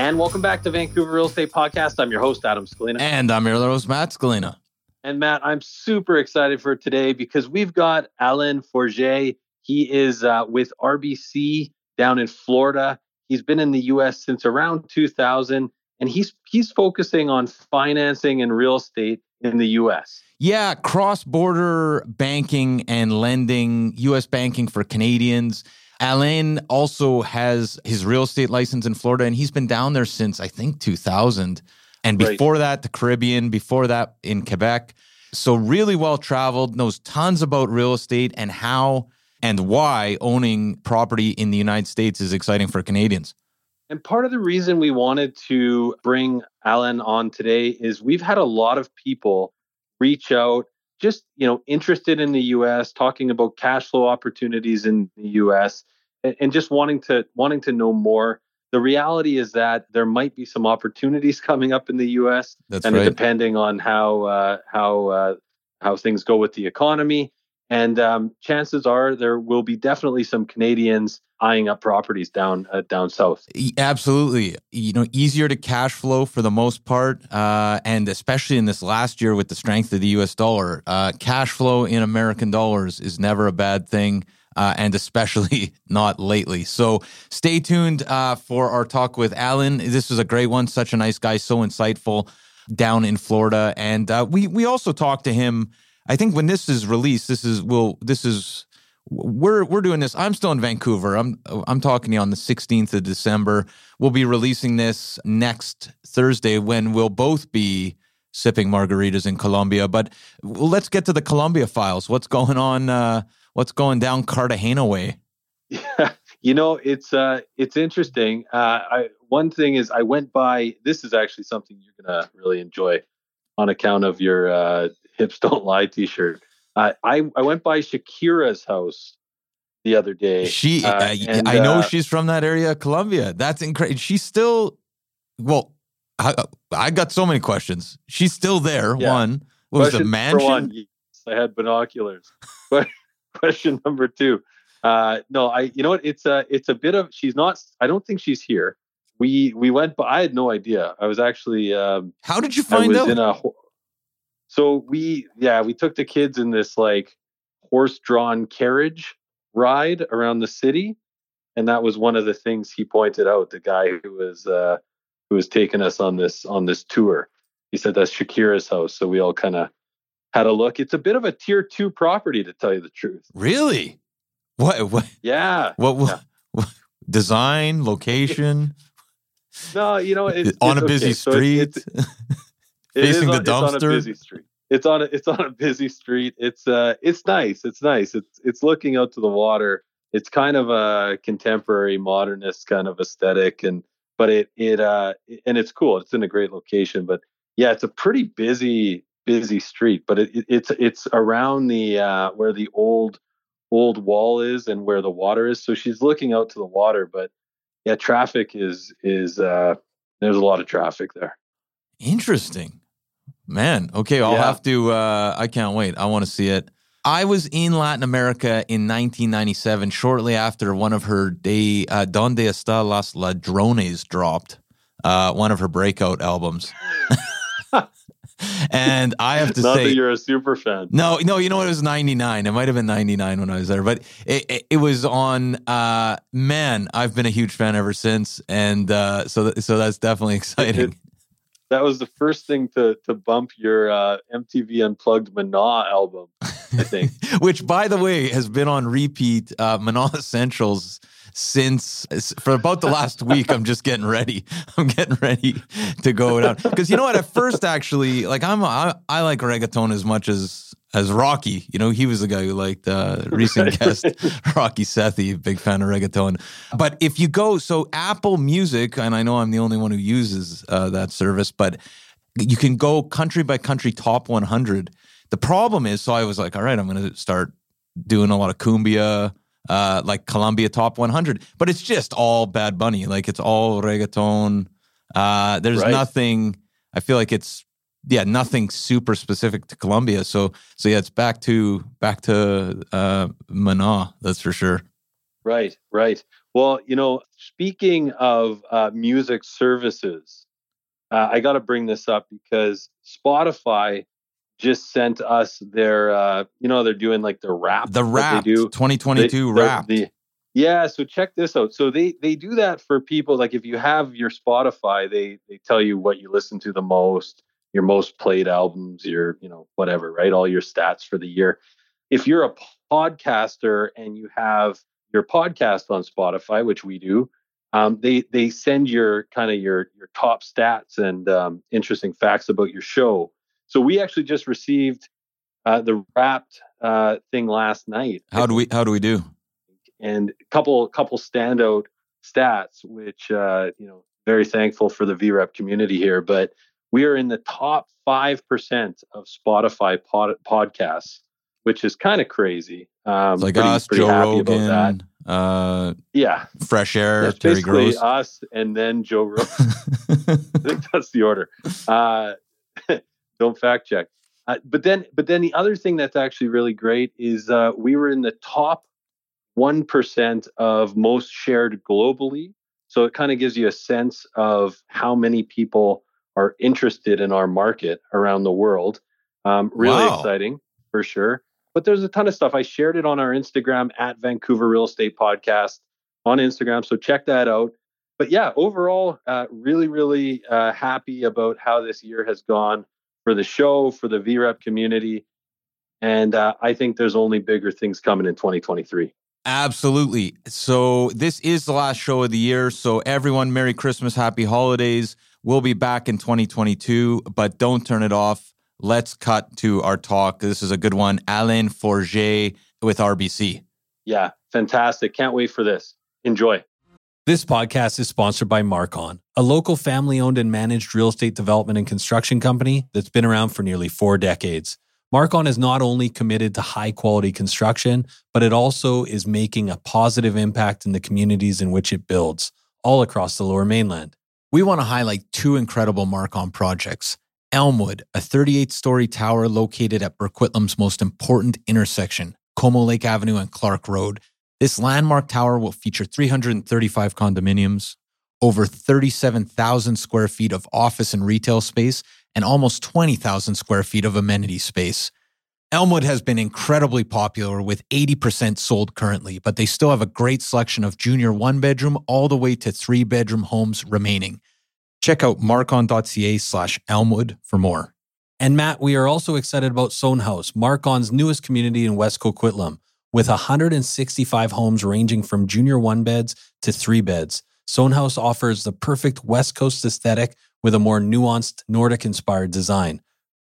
And welcome back to Vancouver Real Estate Podcast. I'm your host, Adam Scalina. And I'm your host, Matt Scalina. And Matt, I'm super excited for today because we've got Alan Forget. He is uh, with RBC down in Florida. He's been in the U.S. since around 2000, and he's he's focusing on financing and real estate in the U.S. Yeah, cross-border banking and lending, U.S. banking for Canadians. Alain also has his real estate license in Florida, and he's been down there since I think 2000. And before right. that, the Caribbean, before that, in Quebec. So, really well traveled, knows tons about real estate and how and why owning property in the United States is exciting for Canadians. And part of the reason we wanted to bring Alan on today is we've had a lot of people reach out just you know interested in the US talking about cash flow opportunities in the US and, and just wanting to wanting to know more the reality is that there might be some opportunities coming up in the US That's and right. depending on how uh, how uh, how things go with the economy and um, chances are there will be definitely some Canadians eyeing up properties down uh, down south. Absolutely, you know, easier to cash flow for the most part, uh, and especially in this last year with the strength of the U.S. dollar, uh, cash flow in American dollars is never a bad thing. Uh, and especially not lately. So stay tuned uh, for our talk with Alan. This was a great one. Such a nice guy, so insightful down in Florida, and uh, we we also talked to him I think when this is released, this is will this is we're we're doing this. I'm still in Vancouver. I'm I'm talking to you on the 16th of December. We'll be releasing this next Thursday when we'll both be sipping margaritas in Colombia. But let's get to the Colombia files. What's going on? Uh, what's going down Cartagena way? Yeah, you know it's uh it's interesting. Uh, I one thing is I went by. This is actually something you're gonna really enjoy on account of your uh, hips don't lie t-shirt. Uh, I I went by Shakira's house the other day. She, uh, and, I know uh, she's from that area, Colombia. That's incredible. She's still, well, I, I, got so many questions. She's still there. Yeah. One what was the mansion. One, yes, I had binoculars. but question number two, uh, no, I. You know what? It's a it's a bit of. She's not. I don't think she's here. We we went, but I had no idea. I was actually. Um, How did you find out? In a, so we, yeah, we took the kids in this like horse-drawn carriage ride around the city, and that was one of the things he pointed out. The guy who was uh, who was taking us on this on this tour, he said that's Shakira's house. So we all kind of had a look. It's a bit of a tier two property, to tell you the truth. Really? What? What? Yeah. What? what, yeah. what design, location? no, you know, it's, on it's a busy okay. street. So facing on, the dumpster. It's on a busy street. It's on a it's on a busy street. It's uh it's nice. It's nice. It's it's looking out to the water. It's kind of a contemporary modernist kind of aesthetic and but it it uh and it's cool. It's in a great location. But yeah, it's a pretty busy busy street. But it, it it's it's around the uh where the old old wall is and where the water is. So she's looking out to the water. But yeah, traffic is is uh there's a lot of traffic there. Interesting. Man, okay, I'll yeah. have to uh I can't wait. I want to see it. I was in Latin America in 1997, shortly after one of her de uh, Dónde Están los Ladrones dropped, uh, one of her breakout albums. and I have to Not say, that you're a super fan. No, no, you know what? It was 99. It might have been 99 when I was there, but it, it, it was on. Uh, man, I've been a huge fan ever since, and uh, so th- so that's definitely exciting. That was the first thing to to bump your uh, MTV Unplugged Mana album, I think. Which, by the way, has been on repeat. Uh, Mana Essentials since for about the last week. I'm just getting ready. I'm getting ready to go down because you know what? At first, actually, like I'm, I, I like reggaeton as much as as Rocky. You know, he was the guy who liked uh, recent guest Rocky Sethi, big fan of reggaeton. But if you go, so Apple Music, and I know I'm the only one who uses uh, that service, but you can go country by country top 100. The problem is, so I was like, all right, I'm going to start doing a lot of cumbia, uh, like Colombia top 100, but it's just all Bad Bunny. Like it's all reggaeton. Uh, there's right. nothing. I feel like it's yeah, nothing super specific to Colombia. So so yeah, it's back to back to uh, Mana. That's for sure. Right, right. Well, you know, speaking of uh, music services, uh, I got to bring this up because Spotify just sent us their, uh, you know, they're doing like the wrap. The wrap, 2022 they, wrap. The, yeah, so check this out. So they they do that for people like if you have your Spotify, they they tell you what you listen to the most, your most played albums, your you know whatever, right? All your stats for the year. If you're a podcaster and you have your podcast on Spotify, which we do, um, they they send your kind of your your top stats and um, interesting facts about your show. So we actually just received uh, the wrapped uh, thing last night. How do we how do we do? And a couple couple standout stats, which uh, you know, very thankful for the VREP community here. But we are in the top five percent of Spotify pod, podcasts, which is kind of crazy. Um, like pretty, us, pretty Joe Rogan. Uh, yeah, fresh air. That's Terry Gross. us, and then Joe Rogan. I think that's the order. Uh, don't fact check. Uh, but then, but then the other thing that's actually really great is uh, we were in the top one percent of most shared globally. So it kind of gives you a sense of how many people are interested in our market around the world. Um, really wow. exciting for sure. But there's a ton of stuff. I shared it on our Instagram at Vancouver Real Estate Podcast on Instagram. So check that out. But yeah, overall, uh, really, really uh, happy about how this year has gone for the show, for the VREP community. And uh, I think there's only bigger things coming in 2023. Absolutely. So this is the last show of the year. So everyone, Merry Christmas, Happy Holidays. We'll be back in 2022, but don't turn it off let's cut to our talk. This is a good one. Alain Forget with RBC. Yeah, fantastic. Can't wait for this. Enjoy. This podcast is sponsored by Marcon, a local family owned and managed real estate development and construction company that's been around for nearly four decades. Marcon is not only committed to high quality construction, but it also is making a positive impact in the communities in which it builds, all across the lower mainland. We want to highlight two incredible Marcon projects. Elmwood, a 38 story tower located at Burquitlam's most important intersection, Como Lake Avenue and Clarke Road. This landmark tower will feature 335 condominiums, over 37,000 square feet of office and retail space, and almost 20,000 square feet of amenity space. Elmwood has been incredibly popular with 80% sold currently, but they still have a great selection of junior one bedroom all the way to three bedroom homes remaining. Check out marcon.ca slash Elmwood for more. And Matt, we are also excited about Soenhaus, Marcon's newest community in West Coquitlam, with 165 homes ranging from junior one beds to three beds. Soenhaus offers the perfect West Coast aesthetic with a more nuanced Nordic inspired design.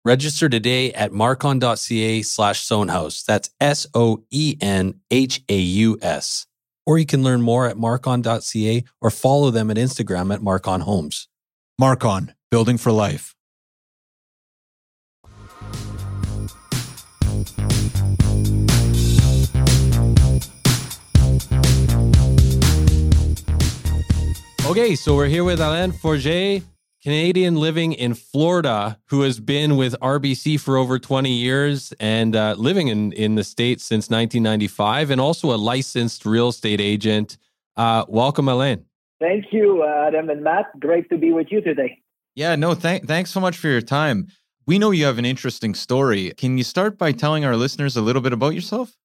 Register today at marcon.ca slash House. That's S O E N H A U S. Or you can learn more at marcon.ca or follow them at Instagram at Marcon Homes. Marcon, building for life. Okay, so we're here with Alain Forget, Canadian living in Florida, who has been with RBC for over 20 years and uh, living in, in the States since 1995, and also a licensed real estate agent. Uh, welcome, Alain. Thank you, Adam and Matt. Great to be with you today. Yeah, no, th- thanks so much for your time. We know you have an interesting story. Can you start by telling our listeners a little bit about yourself?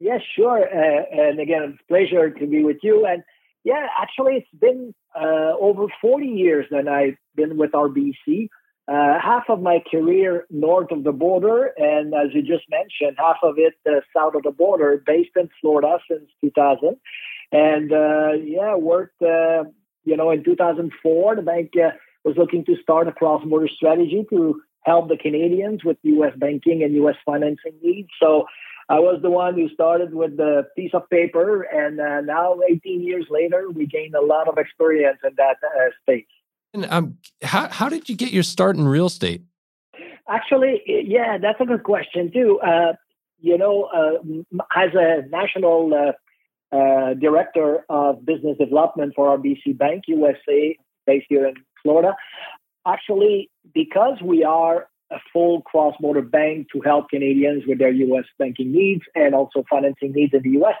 Yes, yeah, sure. Uh, and again, it's pleasure to be with you. And yeah, actually, it's been uh, over 40 years that I've been with RBC. Uh, half of my career north of the border, and as you just mentioned, half of it uh, south of the border, based in Florida since 2000. And uh, yeah, worked. Uh, you know, in 2004, the bank uh, was looking to start a cross-border strategy to help the Canadians with U.S. banking and U.S. financing needs. So I was the one who started with the piece of paper, and uh, now 18 years later, we gained a lot of experience in that uh, space. And um, how how did you get your start in real estate? Actually, yeah, that's a good question too. Uh, you know, uh, as a national uh, uh, director of business development for RBC Bank USA, based here in Florida, actually, because we are a full cross-border bank to help Canadians with their U.S. banking needs and also financing needs in the U.S.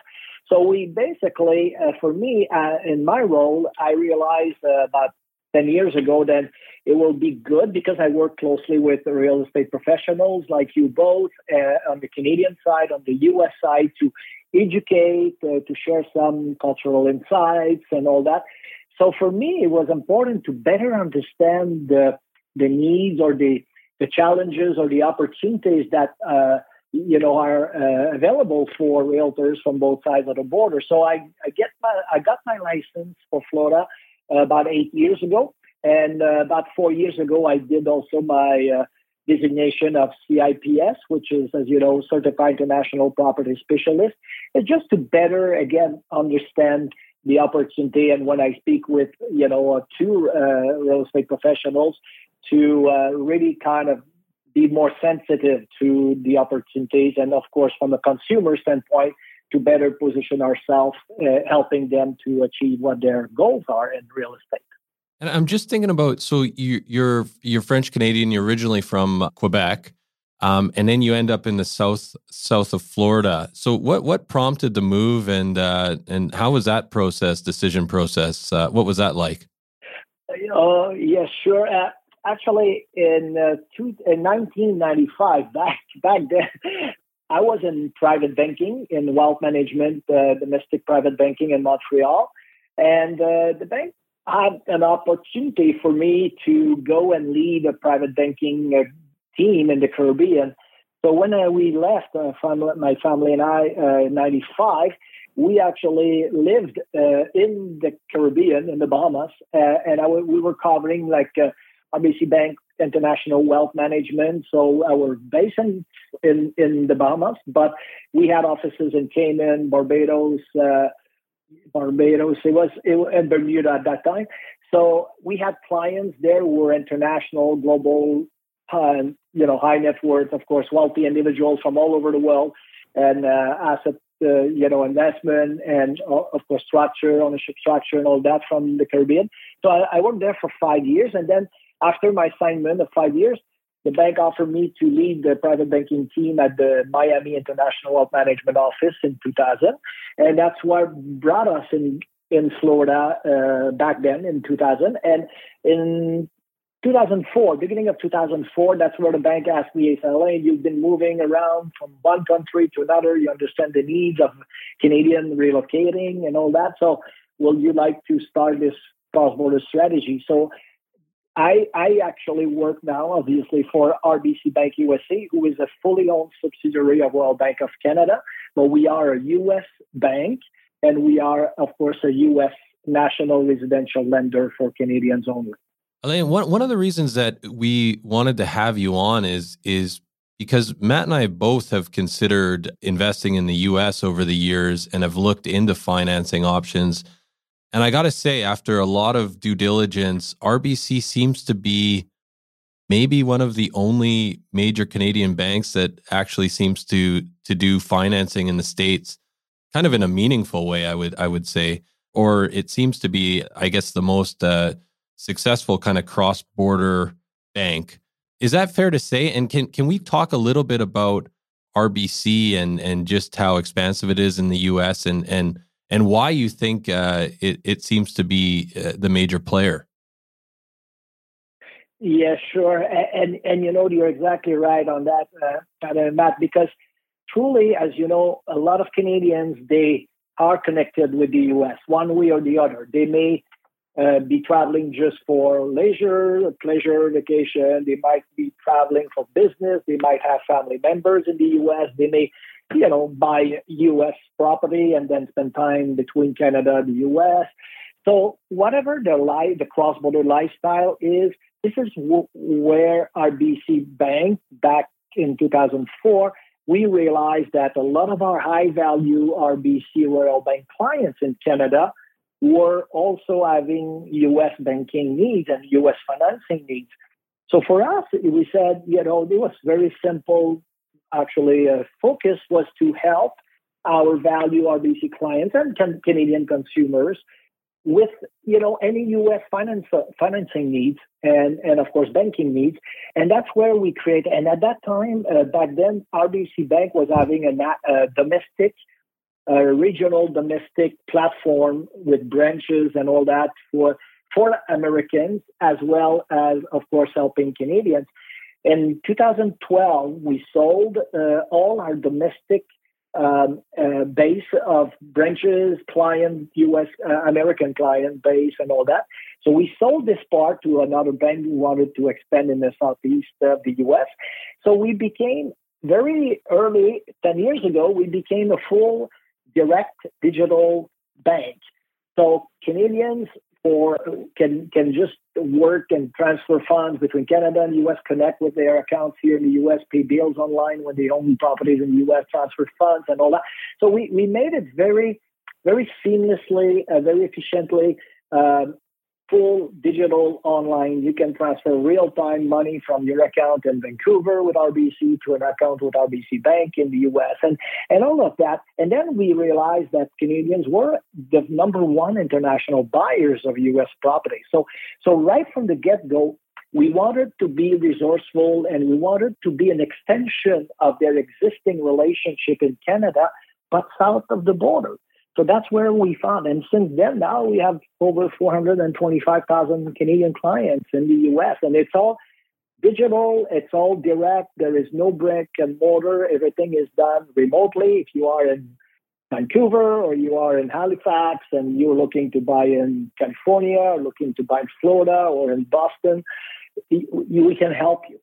So we basically, uh, for me, uh, in my role, I realized uh, about 10 years ago that it will be good because I work closely with real estate professionals like you both uh, on the Canadian side, on the US side to educate, uh, to share some cultural insights and all that. So for me, it was important to better understand the, the needs or the, the challenges or the opportunities that uh, you know are uh, available for realtors from both sides of the border. So I, I get my I got my license for Florida uh, about eight years ago. And uh, about four years ago, I did also my uh, designation of CIPS, which is, as you know, Certified International Property Specialist. It's just to better, again, understand the opportunity. And when I speak with, you know, two uh, real estate professionals, to uh, really kind of be more sensitive to the opportunities. And of course, from a consumer standpoint, to better position ourselves, uh, helping them to achieve what their goals are in real estate. And I'm just thinking about so you, you're you're French Canadian. You're originally from Quebec, um, and then you end up in the south south of Florida. So what what prompted the move, and uh, and how was that process, decision process? Uh, what was that like? Oh uh, yeah, sure. Uh, actually, in, uh, two, in 1995, back back then, I was in private banking, in wealth management, uh, domestic private banking in Montreal. And uh, the bank had an opportunity for me to go and lead a private banking uh, team in the Caribbean. So when uh, we left, uh, family, my family and I, uh, in 95, we actually lived in the Caribbean, in the Bahamas. and I, we were covering like RBC Bank international wealth management. So our base in, in, in the Bahamas, but we had offices in Cayman, Barbados, uh, Barbados. It was it, and Bermuda at that time. So we had clients there who were international, global, uh, you know, high net worth, of course, wealthy individuals from all over the world, and uh, asset, uh, you know, investment, and of course, structure, ownership structure, and all that from the Caribbean. So I, I worked there for five years, and then after my assignment of five years, the bank offered me to lead the private banking team at the Miami International Wealth Management Office in 2000. And that's what brought us in, in Florida uh, back then in 2000. And in 2004, beginning of 2004, that's where the bank asked me, Alain, you've been moving around from one country to another. You understand the needs of Canadian relocating and all that. So, will you like to start this cross border strategy? So, I, I actually work now, obviously, for RBC Bank USA, who is a fully owned subsidiary of Royal Bank of Canada. But we are a U.S. bank, and we are, of course, a U.S. national residential lender for Canadians only. Alain, one, one of the reasons that we wanted to have you on is is because Matt and I both have considered investing in the US over the years and have looked into financing options and I got to say, after a lot of due diligence, RBC seems to be maybe one of the only major Canadian banks that actually seems to to do financing in the states, kind of in a meaningful way. I would I would say, or it seems to be, I guess, the most uh, successful kind of cross border bank. Is that fair to say? And can can we talk a little bit about RBC and and just how expansive it is in the U.S. and and and why you think uh, it, it seems to be uh, the major player. Yeah, sure, and, and, and you know you're exactly right on that, uh, Matt. Because truly, as you know, a lot of Canadians they are connected with the U.S. one way or the other. They may uh, be traveling just for leisure, pleasure, vacation. They might be traveling for business. They might have family members in the U.S. They may you know, buy U.S. property and then spend time between Canada and the U.S. So whatever the life, the cross-border lifestyle is, this is w- where RBC Bank back in 2004 we realized that a lot of our high-value RBC Royal Bank clients in Canada were also having U.S. banking needs and U.S. financing needs. So for us, we said, you know, it was very simple actually uh, focus was to help our value RBC clients and can- Canadian consumers with you know any U.S. finance financing needs and and of course banking needs, and that's where we create. And at that time, uh, back then, RBC Bank was having a, a domestic, uh, regional domestic platform with branches and all that for for Americans as well as of course helping Canadians. In 2012, we sold uh, all our domestic um, uh, base of branches, client, U.S. Uh, American client base, and all that. So we sold this part to another bank who wanted to expand in the southeast of the U.S. So we became very early, 10 years ago, we became a full direct digital bank. So Canadians or can can just work and transfer funds between Canada and US, connect with their accounts here in the US, pay bills online when they own properties in the US, transfer funds and all that. So we, we made it very, very seamlessly, uh, very efficiently. Um, full digital online. You can transfer real time money from your account in Vancouver with RBC to an account with RBC Bank in the US and, and all of that. And then we realized that Canadians were the number one international buyers of US property. So, so right from the get go, we wanted to be resourceful and we wanted to be an extension of their existing relationship in Canada, but south of the border. So that's where we found. And since then, now we have over 425,000 Canadian clients in the US. And it's all digital, it's all direct. There is no brick and mortar. Everything is done remotely. If you are in Vancouver or you are in Halifax and you're looking to buy in California or looking to buy in Florida or in Boston, we can help you.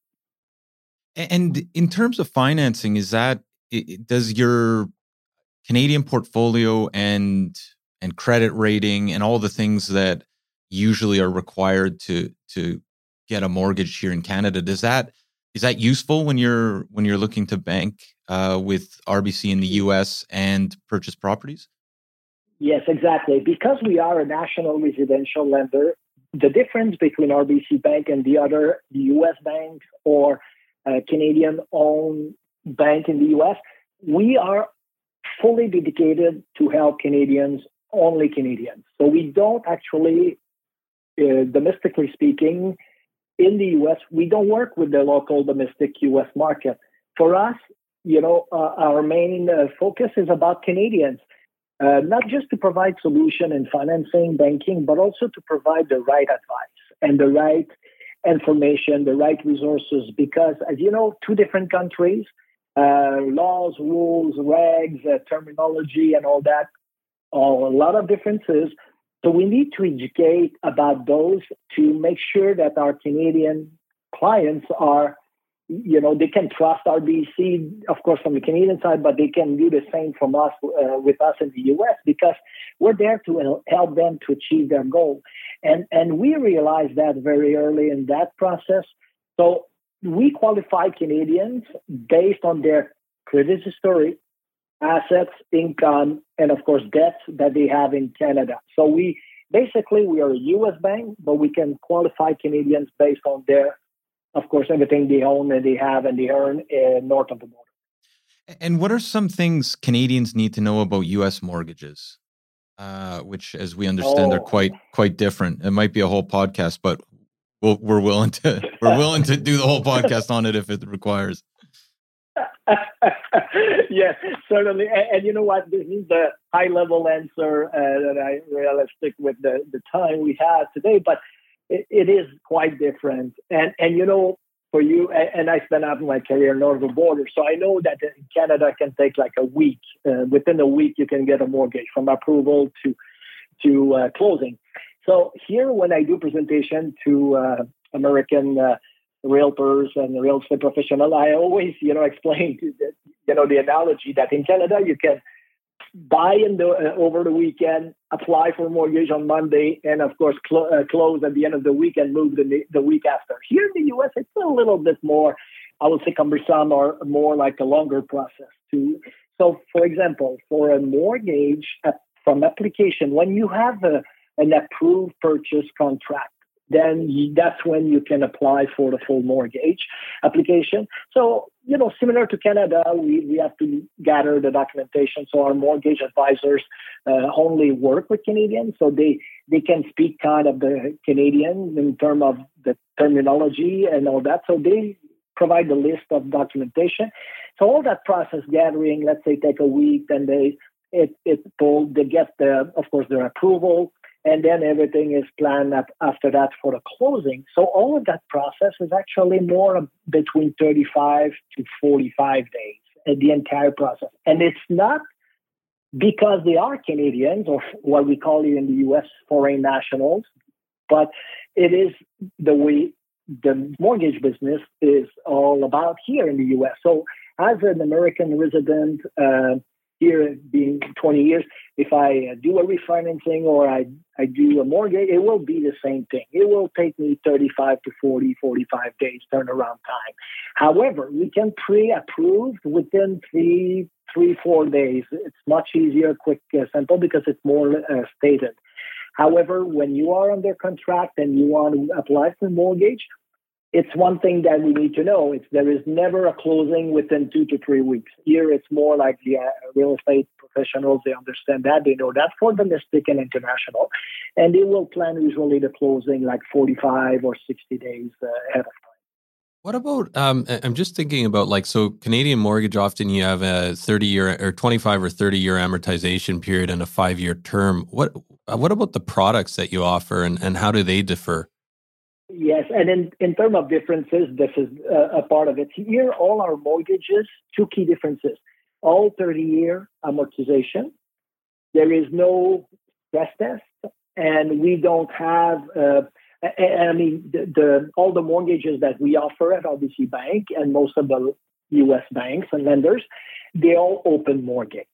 And in terms of financing, is that does your Canadian portfolio and and credit rating and all the things that usually are required to to get a mortgage here in Canada. Does that is that useful when you're when you're looking to bank uh, with RBC in the U.S. and purchase properties? Yes, exactly. Because we are a national residential lender, the difference between RBC Bank and the other the U.S. banks or Canadian-owned bank in the U.S., we are fully dedicated to help Canadians, only Canadians. So we don't actually, uh, domestically speaking, in the US, we don't work with the local domestic US market. For us, you know, uh, our main uh, focus is about Canadians, uh, not just to provide solution in financing, banking, but also to provide the right advice and the right information, the right resources. Because, as you know, two different countries, uh, laws, rules, regs, uh, terminology, and all that are a lot of differences. So we need to educate about those to make sure that our Canadian clients are, you know, they can trust RBC, of course, from the Canadian side, but they can do the same from us uh, with us in the U.S. because we're there to help them to achieve their goal. And and we realized that very early in that process. So we qualify Canadians based on their credit history, assets, income, and of course debts that they have in Canada. So we basically we are a U.S. bank, but we can qualify Canadians based on their, of course, everything they own and they have and they earn in north of the border. And what are some things Canadians need to know about U.S. mortgages? Uh, which, as we understand, oh. are quite quite different. It might be a whole podcast, but we'll, we're willing to we're willing to do the whole podcast on it if it requires. yes, certainly. And, and, you know what? This is the high level answer uh, that I realistic with the, the time we have today, but it, it is quite different. And and you know, for you, and I spent half my career north of the border, so I know that in Canada can take like a week. Uh, within a week, you can get a mortgage from approval to to uh, closing. So here, when I do presentation to uh, American uh, realtors and real estate professional, I always, you know, explain that you know the analogy that in Canada you can buy in the uh, over the weekend, apply for mortgage on Monday, and of course cl- uh, close at the end of the week and move the the week after. Here in the U.S., it's a little bit more, I would say, cumbersome or more like a longer process. To so, for example, for a mortgage from application, when you have a, an approved purchase contract then that's when you can apply for the full mortgage application. So, you know, similar to Canada, we, we have to gather the documentation. So our mortgage advisors uh, only work with Canadians, so they they can speak kind of the Canadian in terms of the terminology and all that. So they provide the list of documentation. So all that process gathering, let's say, take a week, then they it it told they get the of course their approval and then everything is planned after that for the closing. So all of that process is actually more between 35 to 45 days, uh, the entire process. And it's not because they are Canadians or what we call it in the US foreign nationals, but it is the way the mortgage business is all about here in the US. So as an American resident, uh, here being 20 years, if I do a refinancing or I, I do a mortgage, it will be the same thing. It will take me 35 to 40, 45 days turnaround time. However, we can pre-approve within three, three, four days. It's much easier, quick, uh, simple because it's more uh, stated. However, when you are under contract and you want to apply for a mortgage, it's one thing that we need to know. It's there is never a closing within two to three weeks. Here, it's more like the uh, real estate professionals. They understand that. They know that for domestic and international, and they will plan usually the closing like 45 or 60 days uh, ahead of time. What about? Um, I'm just thinking about like so Canadian mortgage. Often you have a 30 year or 25 or 30 year amortization period and a five year term. What What about the products that you offer and, and how do they differ? Yes, and in, in terms of differences, this is a, a part of it. Here, all our mortgages, two key differences. All 30 year amortization. There is no stress test, and we don't have, uh, I mean, the, the, all the mortgages that we offer at RBC Bank and most of the US banks and lenders, they all open mortgage.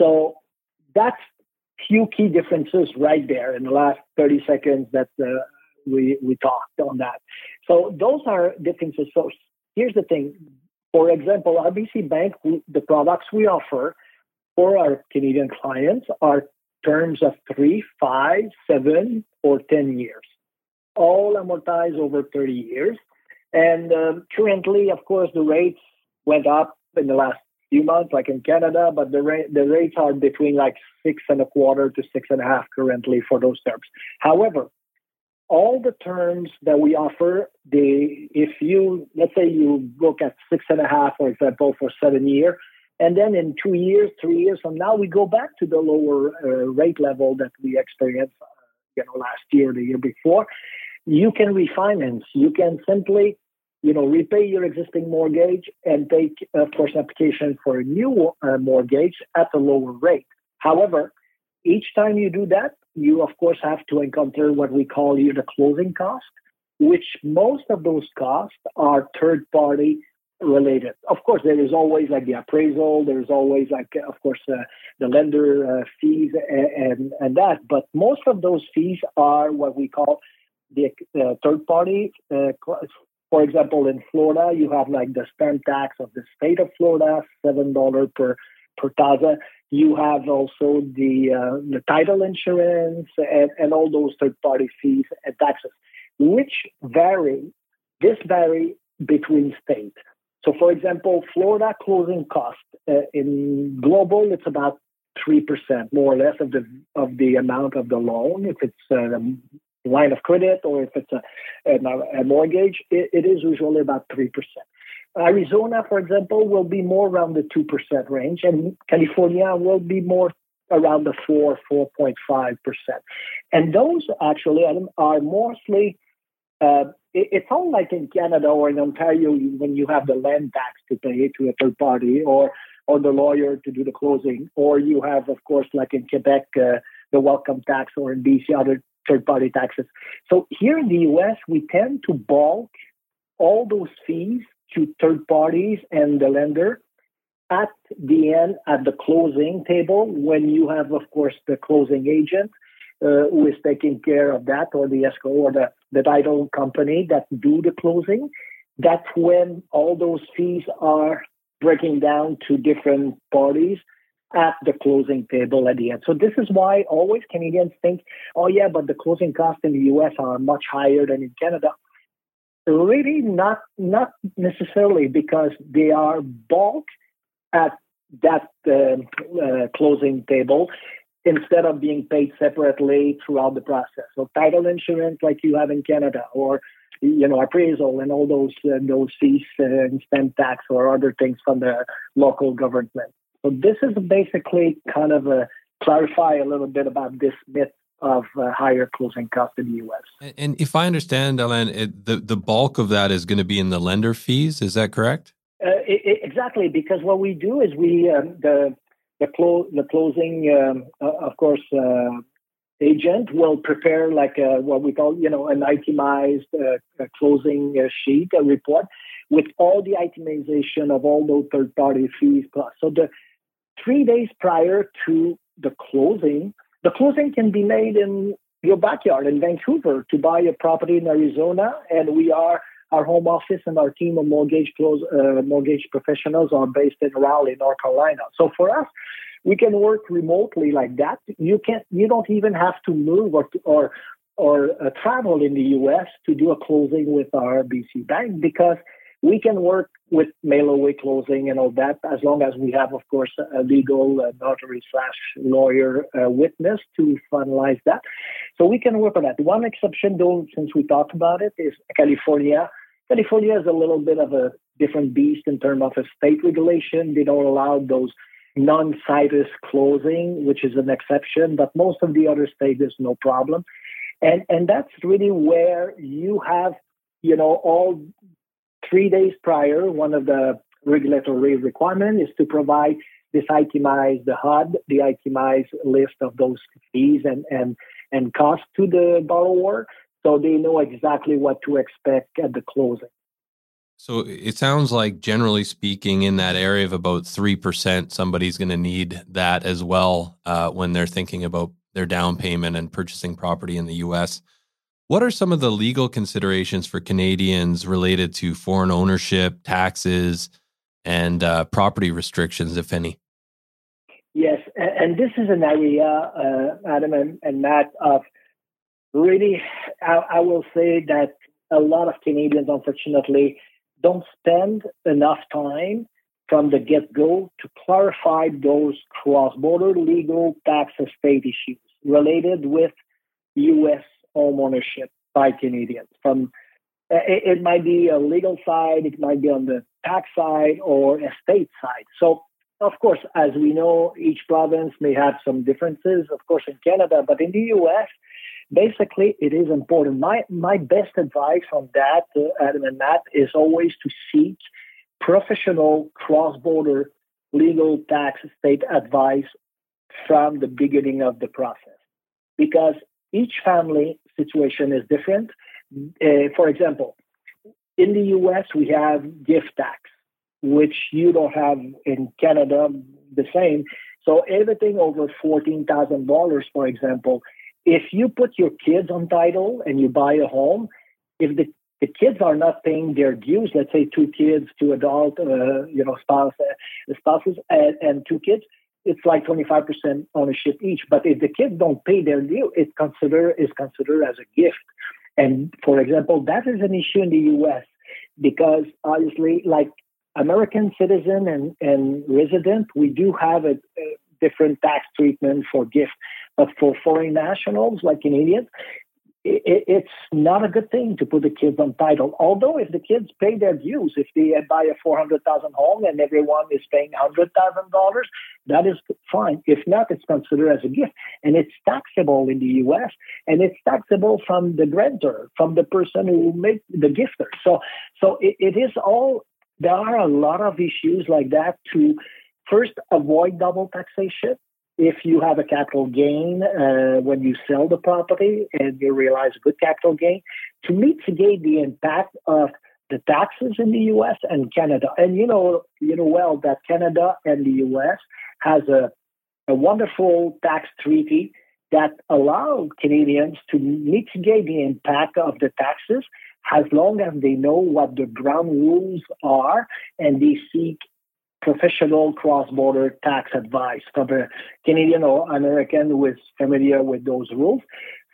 So that's few key differences right there in the last 30 seconds that uh, we, we talked on that. So those are differences. So here's the thing. For example, RBC Bank, the products we offer for our Canadian clients are terms of three, five, seven, or 10 years, all amortized over 30 years. And um, currently, of course, the rates went up in the last few months, like in Canada, but the, ra- the rates are between like six and a quarter to six and a half currently for those terms. However, all the terms that we offer, they, if you, let's say you look at six and a half, for example, for seven year, and then in two years, three years from now, we go back to the lower uh, rate level that we experienced, uh, you know, last year, the year before. You can refinance. You can simply, you know, repay your existing mortgage and take, of course, application for a new uh, mortgage at a lower rate. However, each time you do that, you of course have to encounter what we call here the closing cost, which most of those costs are third party related. Of course, there is always like the appraisal, there's always like, of course, uh, the lender uh, fees and, and, that, but most of those fees are what we call the uh, third party. Uh, for example, in Florida, you have like the stamp tax of the state of Florida, $7 per, per thousand. You have also the uh, the title insurance and, and all those third party fees and taxes, which vary. This vary between states. So, for example, Florida closing cost uh, in global, it's about three percent, more or less, of the of the amount of the loan. If it's a line of credit or if it's a, a, a mortgage, it, it is usually about three percent. Arizona, for example, will be more around the 2% range, and California will be more around the 4, 4.5%. And those actually are mostly, uh, it's all like in Canada or in Ontario when you have the land tax to pay to a third party or, or the lawyer to do the closing, or you have, of course, like in Quebec, uh, the welcome tax, or in BC, other third party taxes. So here in the US, we tend to bulk all those fees to third parties and the lender. at the end, at the closing table, when you have, of course, the closing agent uh, who is taking care of that, or the escrow, or the, the title company that do the closing, that's when all those fees are breaking down to different parties at the closing table at the end. So this is why always Canadians think, oh yeah, but the closing costs in the US are much higher than in Canada. Really not not necessarily because they are bulk at that uh, uh, closing table instead of being paid separately throughout the process. So title insurance like you have in Canada or you know appraisal and all those uh, those fees uh, and stamp tax or other things from the local government. So this is basically kind of a clarify a little bit about this myth of uh, higher closing costs in the U.S. And if I understand, Alain, it, the the bulk of that is going to be in the lender fees. Is that correct? Uh, it, exactly, because what we do is we um, the the, clo- the closing, um, uh, of course, uh, agent will prepare like a, what we call, you know, an itemized uh, closing uh, sheet, a report with all the itemization of all those third-party fees plus. So the three days prior to the closing, the closing can be made in your backyard in Vancouver to buy a property in Arizona, and we are our home office and our team of mortgage close, uh, mortgage professionals are based in Raleigh, North Carolina. So for us, we can work remotely like that. You can you don't even have to move or or or uh, travel in the U.S. to do a closing with RBC bank because we can work with mail away closing and all that as long as we have, of course, a legal uh, notary slash lawyer uh, witness to finalize that. So we can work on that. One exception, though, since we talked about it, is California. California is a little bit of a different beast in terms of a state regulation. They don't allow those non-situs closing, which is an exception, but most of the other states there's no problem. And and that's really where you have, you know, all three days prior, one of the regulatory requirements is to provide this itemized the HUD, the itemized list of those fees and, and, and costs to the borrower so they know exactly what to expect at the closing. So it sounds like, generally speaking, in that area of about 3%, somebody's going to need that as well uh, when they're thinking about their down payment and purchasing property in the US. What are some of the legal considerations for Canadians related to foreign ownership, taxes, and uh, property restrictions, if any? Yes, and this is an area, uh, Adam and, and, Matt, of really, I, I will say that a lot of Canadians, unfortunately, don't spend enough time from the get go to clarify those cross border legal tax estate issues related with U.S home ownership by Canadians. From it, it might be a legal side, it might be on the tax side or estate side. So of course, as we know, each province may have some differences, of course, in Canada, but in the US, basically, it is important. My, my best advice on that, uh, Adam and Matt, is always to seek professional cross border legal tax estate advice from the beginning of the process. Because each family situation is different. Uh, for example, in the US, we have gift tax, which you don't have in Canada the same. So everything over $14,000, for example, if you put your kids on title and you buy a home, if the, the kids are not paying their dues, let's say two kids, two adult, uh, you know, spouse, uh, spouses, and, and two kids, it's like 25% ownership each. But if the kids don't pay their due, it's consider is considered as a gift. And for example, that is an issue in the U.S. because obviously, like American citizen and, and resident, we do have a, a different tax treatment for gift. But for foreign nationals like Canadians, it, it's not a good thing to put the kids on title. Although if the kids pay their dues, if they buy a four hundred thousand home and everyone is paying hundred thousand dollars, that is fine. If not, it's considered as a gift, and it's taxable in the U.S. and it's taxable from the grantor, from the person who made the gifter. So, so it, it is all. There are a lot of issues like that to first avoid double taxation if you have a capital gain uh, when you sell the property and you realize a good capital gain, to mitigate the impact of the taxes in the U.S. and Canada. And you know, you know well that Canada and the U.S. has a, a wonderful tax treaty that allow Canadians to mitigate the impact of the taxes as long as they know what the ground rules are and they seek professional cross-border tax advice from a Canadian or American who is familiar with those rules.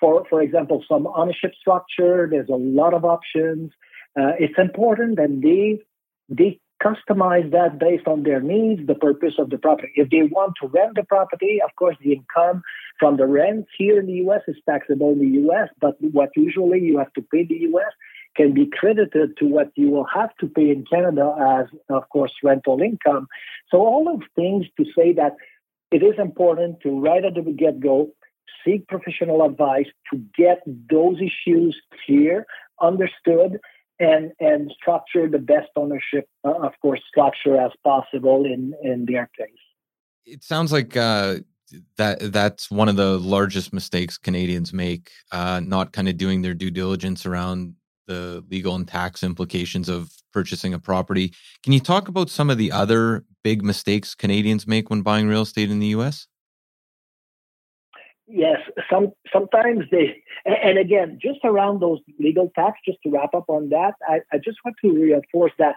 For, for example, some ownership structure, there's a lot of options. Uh, it's important that they they customize that based on their needs, the purpose of the property. If they want to rent the property, of course, the income from the rent here in the U.S. is taxable in the U.S., but what usually you have to pay the U.S. can be credited to what you will have to pay in Canada as, of course, rental income. So all of things to say that it is important to right at the get-go seek professional advice to get those issues clear, understood, and and structure the best ownership, uh, of course, structure as possible in in their case. It sounds like uh, that that's one of the largest mistakes Canadians make, uh, not kind of doing their due diligence around the legal and tax implications of purchasing a property. Can you talk about some of the other big mistakes Canadians make when buying real estate in the U.S.? Yes, some sometimes they, and again, just around those legal tax, just to wrap up on that, I, I just want to reinforce that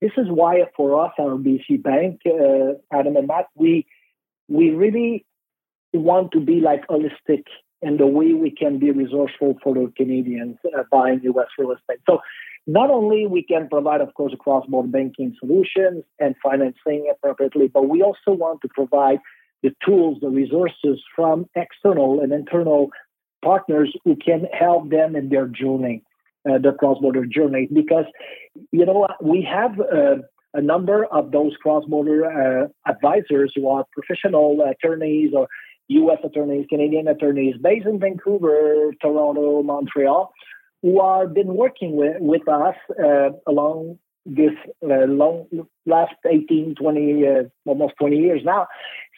this is why for us, RBC Bank, uh, Adam and Matt, we we really want to be like holistic in the way we can be resourceful for the Canadians uh, buying U.S. real estate. So not only we can provide, of course, cross-border banking solutions and financing appropriately, but we also want to provide the tools, the resources from external and internal partners who can help them in their journey, uh, the cross-border journey. Because, you know, we have uh, a number of those cross-border uh, advisors who are professional attorneys or U.S. attorneys, Canadian attorneys based in Vancouver, Toronto, Montreal, who have been working with, with us uh, along this uh, long last 18, 20, uh, almost 20 years now.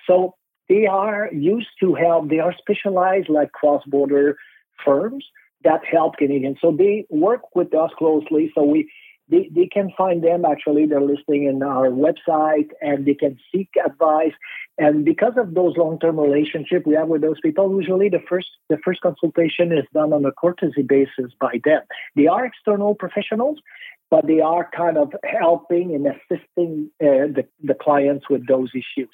So they are used to help, they are specialized like cross border firms that help Canadians. So they work with us closely. So we they, they can find them actually they're listing in our website and they can seek advice and because of those long-term relationship we have with those people usually the first the first consultation is done on a courtesy basis by them they are external professionals but they are kind of helping and assisting uh, the, the clients with those issues.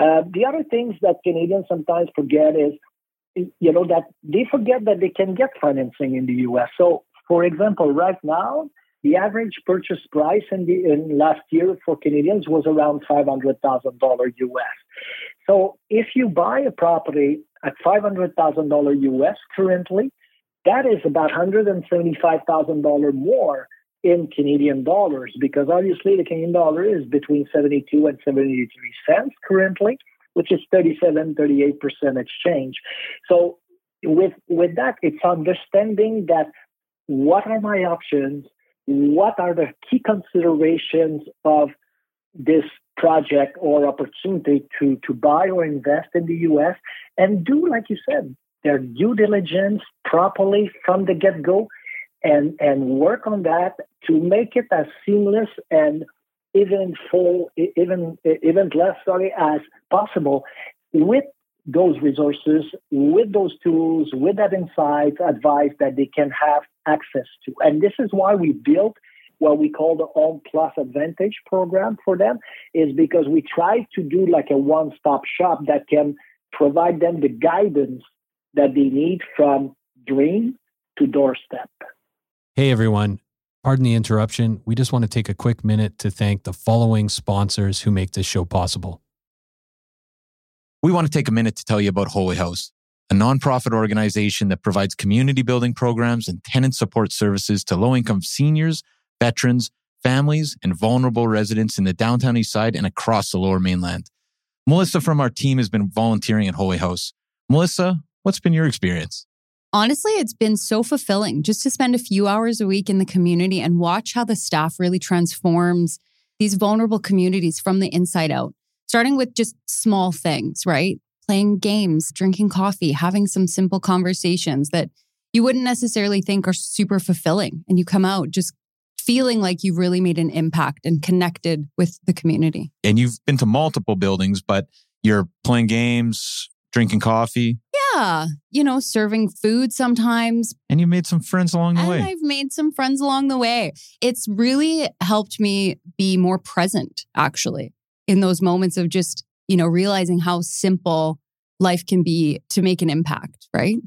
Uh, the other things that Canadians sometimes forget is, you know, that they forget that they can get financing in the U.S. So, for example, right now, the average purchase price in the in last year for Canadians was around five hundred thousand dollar US. So, if you buy a property at five hundred thousand dollar US currently, that is about hundred and seventy five thousand dollar more in Canadian dollars because obviously the Canadian dollar is between 72 and 73 cents currently, which is 37, 38% exchange. So with with that, it's understanding that what are my options, what are the key considerations of this project or opportunity to, to buy or invest in the US and do, like you said, their due diligence properly from the get go and and work on that to make it as seamless and even full, even even less sorry as possible with those resources, with those tools, with that insight, advice that they can have access to. And this is why we built what we call the Home Plus Advantage program for them, is because we try to do like a one-stop shop that can provide them the guidance that they need from dream to doorstep. Hey everyone, pardon the interruption. We just want to take a quick minute to thank the following sponsors who make this show possible. We want to take a minute to tell you about Holy House, a nonprofit organization that provides community building programs and tenant support services to low income seniors, veterans, families, and vulnerable residents in the downtown east side and across the lower mainland. Melissa from our team has been volunteering at Holy House. Melissa, what's been your experience? Honestly, it's been so fulfilling just to spend a few hours a week in the community and watch how the staff really transforms these vulnerable communities from the inside out, starting with just small things, right? Playing games, drinking coffee, having some simple conversations that you wouldn't necessarily think are super fulfilling. And you come out just feeling like you've really made an impact and connected with the community. And you've been to multiple buildings, but you're playing games, drinking coffee. Yeah, you know, serving food sometimes. And you made some friends along the and way. I've made some friends along the way. It's really helped me be more present, actually, in those moments of just, you know, realizing how simple life can be to make an impact, right?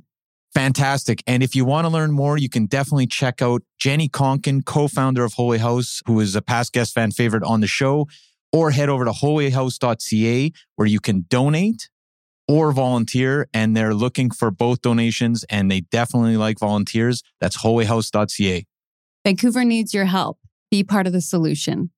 Fantastic. And if you want to learn more, you can definitely check out Jenny Conkin, co founder of Holy House, who is a past guest fan favorite on the show, or head over to holyhouse.ca where you can donate or volunteer. And they're looking for both donations and they definitely like volunteers. That's holyhouse.ca. Vancouver needs your help. Be part of the solution.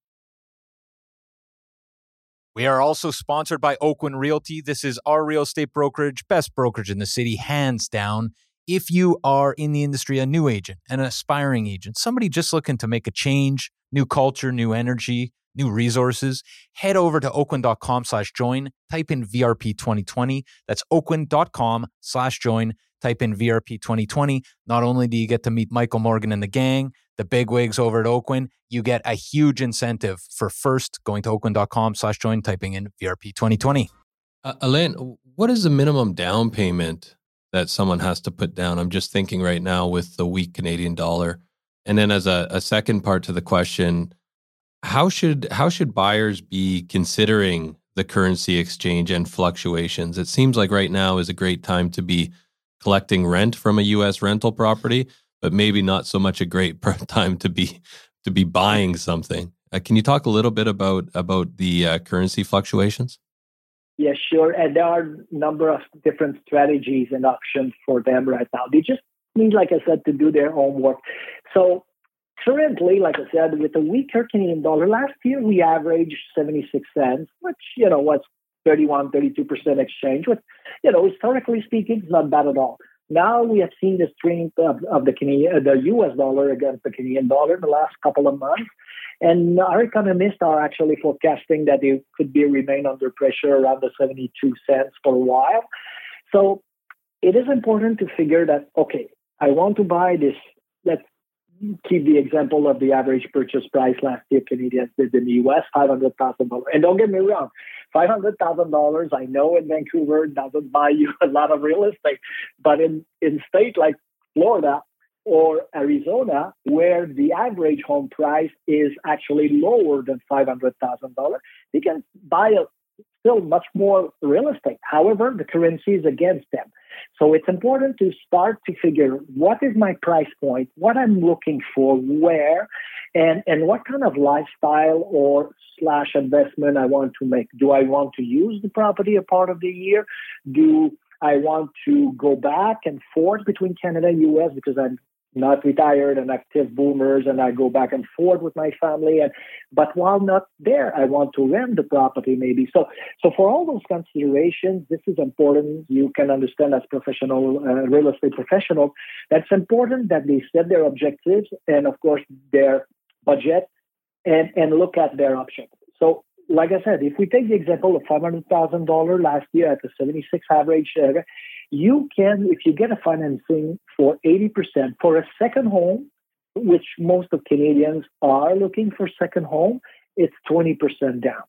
We are also sponsored by Oakwyn Realty. This is our real estate brokerage, best brokerage in the city, hands down. If you are in the industry, a new agent, an aspiring agent, somebody just looking to make a change, new culture, new energy, new resources, head over to oakwyn.com slash join, type in VRP 2020. That's oakwyn.com slash join, type in VRP 2020. Not only do you get to meet Michael Morgan and the gang, the big wigs over at Oakwyn, you get a huge incentive for first going to oakwyn.com slash join, typing in VRP 2020. Uh, Alain, what is the minimum down payment that someone has to put down? I'm just thinking right now with the weak Canadian dollar. And then as a, a second part to the question, how should how should buyers be considering the currency exchange and fluctuations? It seems like right now is a great time to be collecting rent from a US rental property but maybe not so much a great time to be to be buying something. Uh, can you talk a little bit about about the uh, currency fluctuations? Yeah, sure. And there are a number of different strategies and options for them right now. They just need, like I said, to do their homework. So currently, like I said, with a weaker Canadian dollar, last year we averaged 76 cents, which, you know, was 31, 32% exchange, which, you know, historically speaking, is not bad at all. Now we have seen the strength of, of the Canadian, uh, the U.S. dollar against the Canadian dollar in the last couple of months, and our economists are actually forecasting that it could be remain under pressure around the 72 cents for a while. So it is important to figure that okay, I want to buy this. Let's keep the example of the average purchase price last year Canadians did in the US, five hundred thousand dollars. And don't get me wrong, five hundred thousand dollars I know in Vancouver doesn't buy you a lot of real estate. But in, in state like Florida or Arizona, where the average home price is actually lower than five hundred thousand dollars, you can buy a still much more real estate. However, the currency is against them. So it's important to start to figure what is my price point, what I'm looking for, where, and, and what kind of lifestyle or slash investment I want to make. Do I want to use the property a part of the year? Do I want to go back and forth between Canada and US because I'm not retired and active boomers and I go back and forth with my family and but while not there I want to rent the property maybe. So so for all those considerations this is important. You can understand as professional uh, real estate professionals that's important that they set their objectives and of course their budget and and look at their options. So like I said, if we take the example of $500,000 last year at the 76 average, uh, you can, if you get a financing for 80% for a second home, which most of Canadians are looking for second home, it's 20% down,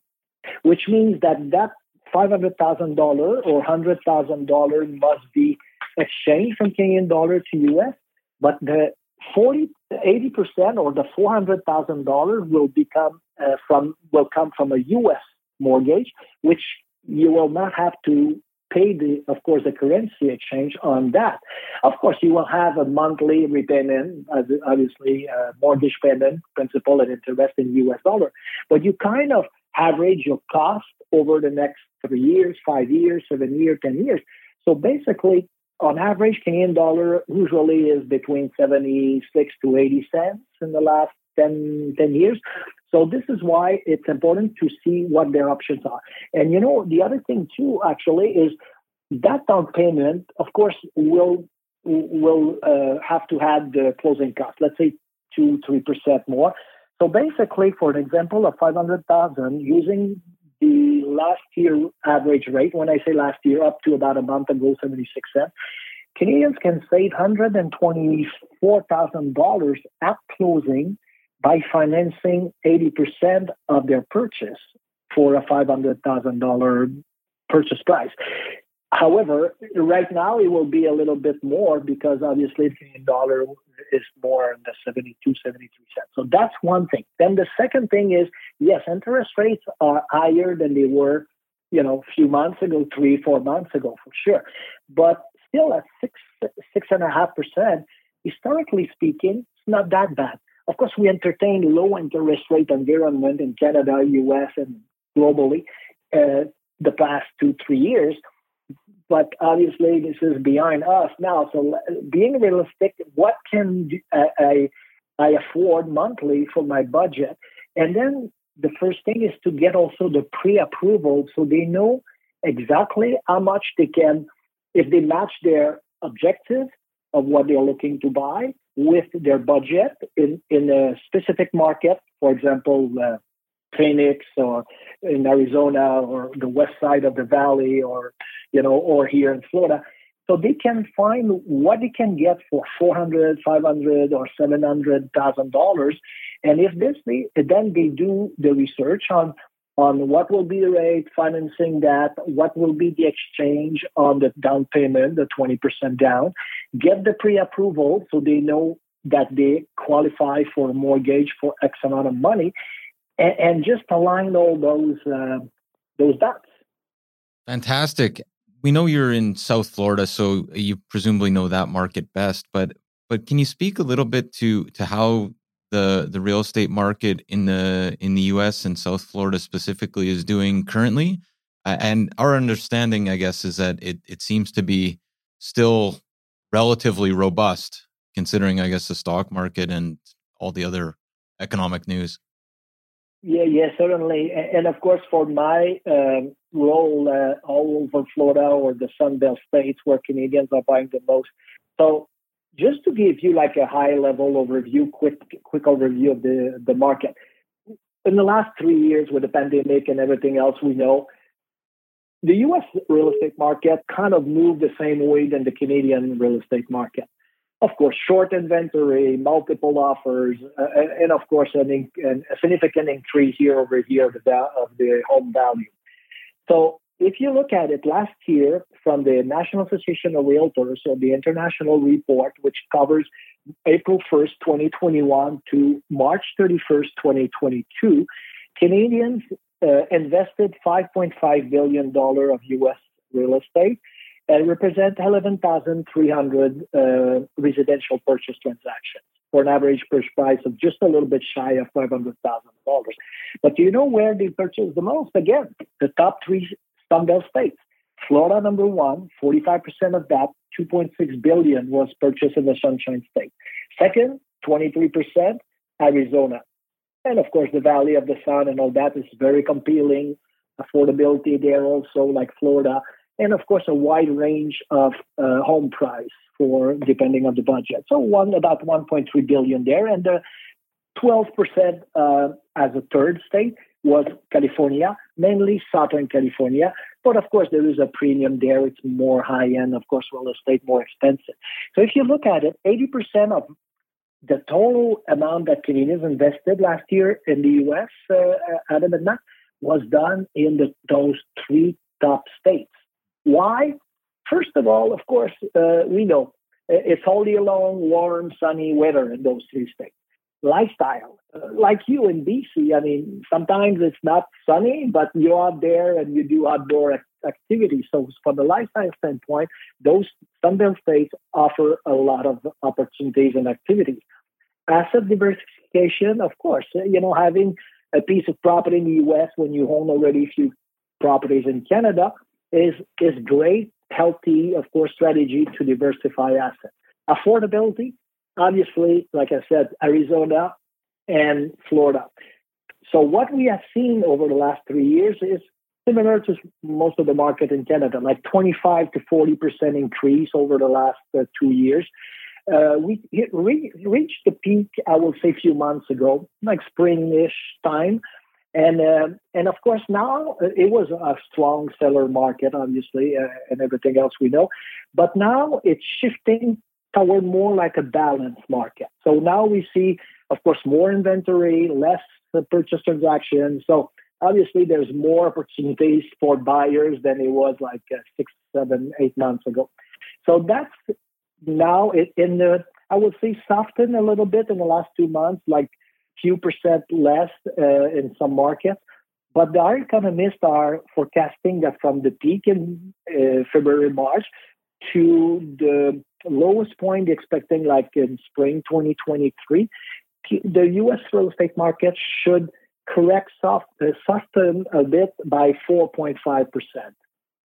which means that that $500,000 or $100,000 must be exchanged from Canadian dollar to US, but the 40 80% or the $400,000 will become uh, from will come from a US mortgage which you will not have to pay the, of course, the currency exchange on that. Of course, you will have a monthly repayment, obviously, uh, mortgage payment, principal and interest in US dollar. But you kind of average your cost over the next three years, five years, seven years, 10 years. So basically, on average, Canadian dollar usually is between 76 to 80 cents in the last 10, 10 years. So this is why it's important to see what their options are. And you know, the other thing too, actually, is that down payment, of course, will will uh, have to have the closing cost. Let's say two, three percent more. So basically, for an example of five hundred thousand, using the last year average rate, when I say last year, up to about a month ago, seventy six cents. Canadians can save $124,000 at closing by financing 80% of their purchase for a $500,000 purchase price. However, right now it will be a little bit more because obviously the Canadian dollar is more in the 72, 73 cents. So that's one thing. Then the second thing is, yes, interest rates are higher than they were, you know, a few months ago, three, four months ago, for sure. But still at six, six and a half percent, historically speaking, it's not that bad. Of course, we entertain low interest rate environment in Canada, US, and globally uh, the past two, three years. But obviously, this is behind us now. So, being realistic, what can I, I afford monthly for my budget? And then the first thing is to get also the pre-approval so they know exactly how much they can, if they match their objective of what they're looking to buy with their budget in, in a specific market, for example, uh, Phoenix or in Arizona or the west side of the valley or you know or here in Florida. So they can find what they can get for 400 500 or 700 thousand dollars. And if this then they do the research on on what will be the rate financing that what will be the exchange on the down payment the 20% down get the pre-approval so they know that they qualify for a mortgage for x amount of money and, and just align all those uh, those dots. Fantastic. We know you're in South Florida, so you presumably know that market best. But but can you speak a little bit to to how the the real estate market in the in the U.S. and South Florida specifically is doing currently? And our understanding, I guess, is that it it seems to be still relatively robust, considering, I guess, the stock market and all the other economic news. Yeah, yeah, certainly. And of course, for my um, role uh, all over Florida or the Sunbelt states where Canadians are buying the most. So, just to give you like a high level overview, quick quick overview of the the market. In the last three years, with the pandemic and everything else, we know the U.S. real estate market kind of moved the same way than the Canadian real estate market of course, short inventory, multiple offers, uh, and of course, an, an, a significant increase year over year of the, of the home value. So, if you look at it last year from the National Association of Realtors, so the international report, which covers April 1st, 2021 to March 31st, 2022, Canadians uh, invested $5.5 billion of US real estate and represent 11,300 uh, residential purchase transactions for an average purchase price of just a little bit shy of $500,000. But do you know where they purchase the most? Again, the top three Sunbelt states. Florida, number one, 45% of that, 2.6 billion was purchased in the Sunshine State. Second, 23%, Arizona. And of course, the Valley of the Sun and all that is very compelling. Affordability there also, like Florida and of course a wide range of uh, home price for depending on the budget. So one about 1.3 billion there, and the 12% uh, as a third state was California, mainly Southern California. But of course, there is a premium there. It's more high end, of course, real estate more expensive. So if you look at it, 80% of the total amount that Canadians invested last year in the U.S. Uh, Adam and Matt was done in the, those three top states. Why? First of all, of course, uh, we know it's all year long, warm, sunny weather in those three states. Lifestyle, uh, like you in BC, I mean, sometimes it's not sunny, but you're out there and you do outdoor activities. So, from the lifestyle standpoint, those Sunbelt states offer a lot of opportunities and activities. Asset diversification, of course, you know, having a piece of property in the US when you own already a few properties in Canada is is great, healthy, of course, strategy to diversify assets. Affordability, obviously, like I said, Arizona and Florida. So what we have seen over the last three years is similar to most of the market in Canada, like 25 to 40 percent increase over the last uh, two years. Uh, we re- reached the peak, I will say, a few months ago, like springish time, and uh, and of course now uh, it was a strong seller market, obviously, uh, and everything else we know. But now it's shifting toward more like a balanced market. So now we see of course, more inventory, less purchase transactions. So obviously, there's more opportunities for buyers than it was like uh, six, seven, eight months ago. So that's now in the I would say softened a little bit in the last two months, like few percent less uh, in some markets. But the economists are forecasting that from the peak in uh, February, March to the lowest point, expecting like in spring 2023, the U.S. real estate market should correct soft, uh, soften a bit by 4.5 percent.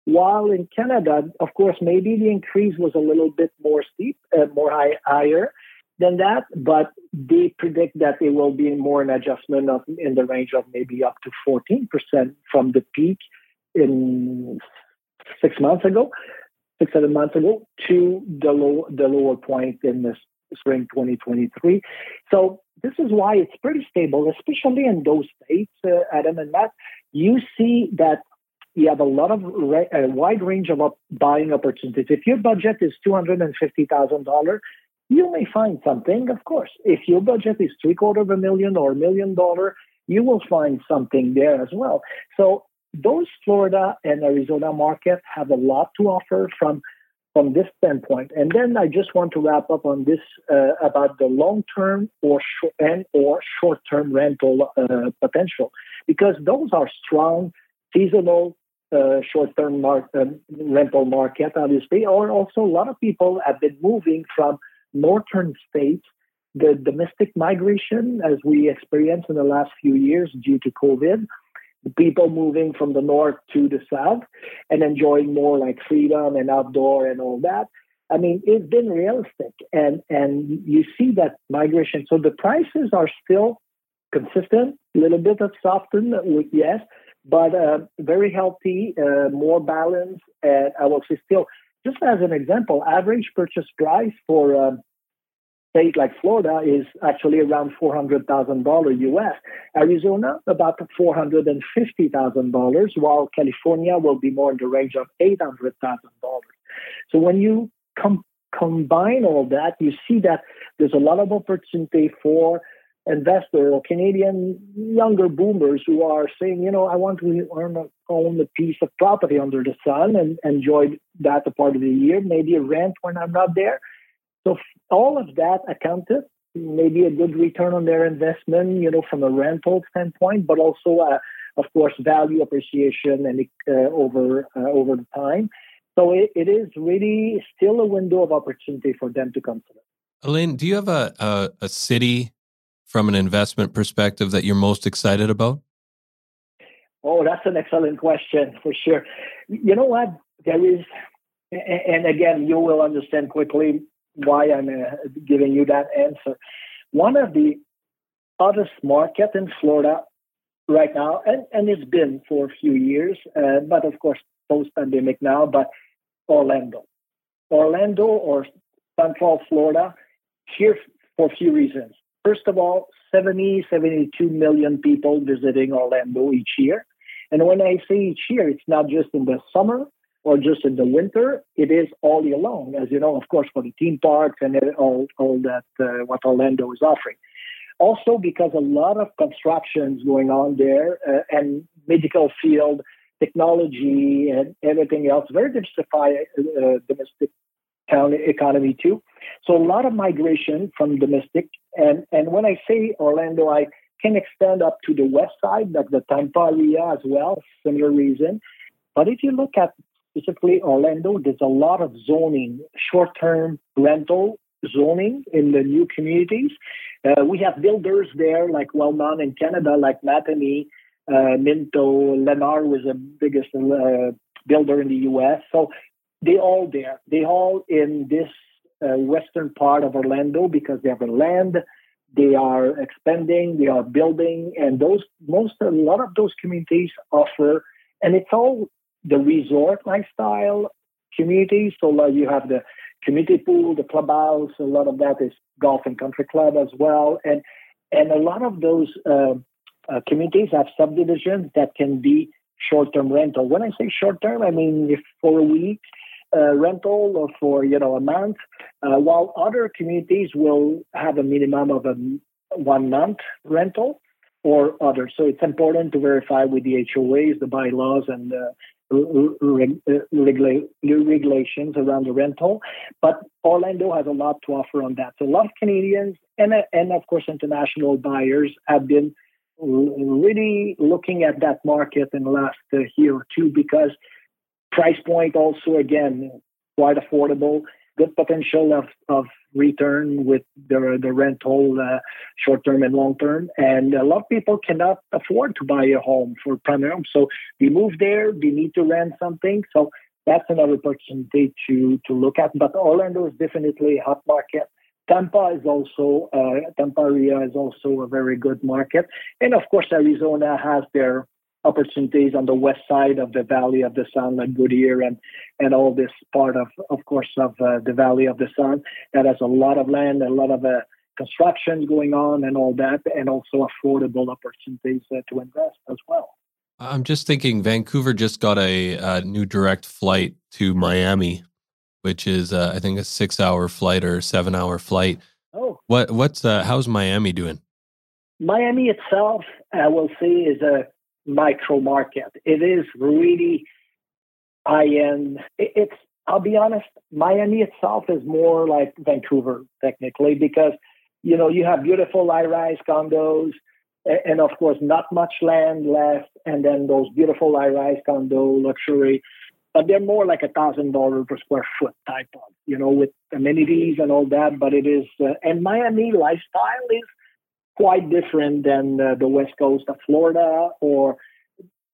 While in Canada, of course, maybe the increase was a little bit more steep, uh, more high, higher than that, but they predict that it will be more an adjustment of in the range of maybe up to 14% from the peak in six months ago, six, seven months ago, to the low, the lower point in the spring 2023. So this is why it's pretty stable, especially in those states, uh, Adam and Matt. You see that you have a lot of a wide range of up- buying opportunities. If your budget is two hundred and fifty thousand dollars, you may find something. Of course, if your budget is three quarter of a million or a million dollar, you will find something there as well. So those Florida and Arizona market have a lot to offer from from this standpoint. And then I just want to wrap up on this uh, about the long term or short and or short term rental uh, potential because those are strong seasonal uh, short-term mar- uh, rental market, obviously, or also a lot of people have been moving from northern states. The domestic migration, as we experienced in the last few years due to COVID, the people moving from the north to the south and enjoying more like freedom and outdoor and all that. I mean, it's been realistic, and and you see that migration. So the prices are still consistent, a little bit of soften, yes, but uh, very healthy, uh, more balanced, and I will say still, just as an example, average purchase price for a um, state like Florida is actually around four hundred thousand dollar US. Arizona about four hundred and fifty thousand dollars, while California will be more in the range of eight hundred thousand dollars. So when you com- combine all that, you see that there's a lot of opportunity for investor or Canadian younger boomers who are saying, you know, I want to own a, own a piece of property under the sun and enjoy that a part of the year, maybe a rent when I'm not there. So all of that accounted, maybe a good return on their investment, you know, from a rental standpoint, but also, uh, of course, value appreciation and uh, over uh, over the time. So it, it is really still a window of opportunity for them to consider. Alain, do you have a, a, a city from an investment perspective that you're most excited about? Oh, that's an excellent question for sure. You know what? There is, and again, you will understand quickly why I'm uh, giving you that answer. One of the hottest market in Florida right now, and, and it's been for a few years, uh, but of course post pandemic now, but Orlando. Orlando or Central Florida, here for a few reasons. First of all, 70, 72 million people visiting Orlando each year. And when I say each year, it's not just in the summer or just in the winter. It is all year long, as you know, of course, for the theme parks and all, all that, uh, what Orlando is offering. Also, because a lot of constructions going on there uh, and medical field, technology, and everything else, very diversified uh, domestic economy too. So a lot of migration from domestic, and and when I say Orlando, I can extend up to the west side, like the Tampa area as well. Similar reason, but if you look at specifically Orlando, there's a lot of zoning, short-term rental zoning in the new communities. Uh, we have builders there, like well known in Canada, like Mattamy, uh, Minto, Lennar was the biggest uh, builder in the U.S. So they all there. They all in this uh, western part of Orlando because they have land. They are expanding. They are building, and those most a lot of those communities offer, and it's all the resort lifestyle communities. So like you have the community pool, the clubhouse. A lot of that is golf and country club as well, and and a lot of those uh, uh, communities have subdivisions that can be short-term rental. When I say short-term, I mean for a week uh, rental or for you know a month, uh, while other communities will have a minimum of a one month rental or other. So it's important to verify with the HOAs, the bylaws, and the regula- regulations around the rental. But Orlando has a lot to offer on that. So a lot of Canadians and, and of course international buyers have been really looking at that market in the last uh, year or two because price point also again quite affordable good potential of, of return with the, the rental uh, short term and long term. And a lot of people cannot afford to buy a home for primary home. So they move there, they need to rent something. So that's another opportunity to, to look at. But Orlando is definitely a hot market. Tampa is also uh, Tampa area is also a very good market, and of course Arizona has their opportunities on the west side of the Valley of the Sun, like Goodyear and and all this part of, of course, of uh, the Valley of the Sun that has a lot of land, a lot of uh, construction going on, and all that, and also affordable opportunities uh, to invest as well. I'm just thinking, Vancouver just got a, a new direct flight to Miami, which is uh, I think a six-hour flight or seven-hour flight. Oh, what what's uh, how's Miami doing? Miami itself, I will say, is a micro market. It is really high end. It's I'll be honest, Miami itself is more like Vancouver technically because you know you have beautiful high-rise condos and of course not much land left and then those beautiful high-rise condo luxury but they're more like a thousand dollar per square foot type of you know with amenities and all that but it is uh, and miami lifestyle is quite different than uh, the west coast of Florida or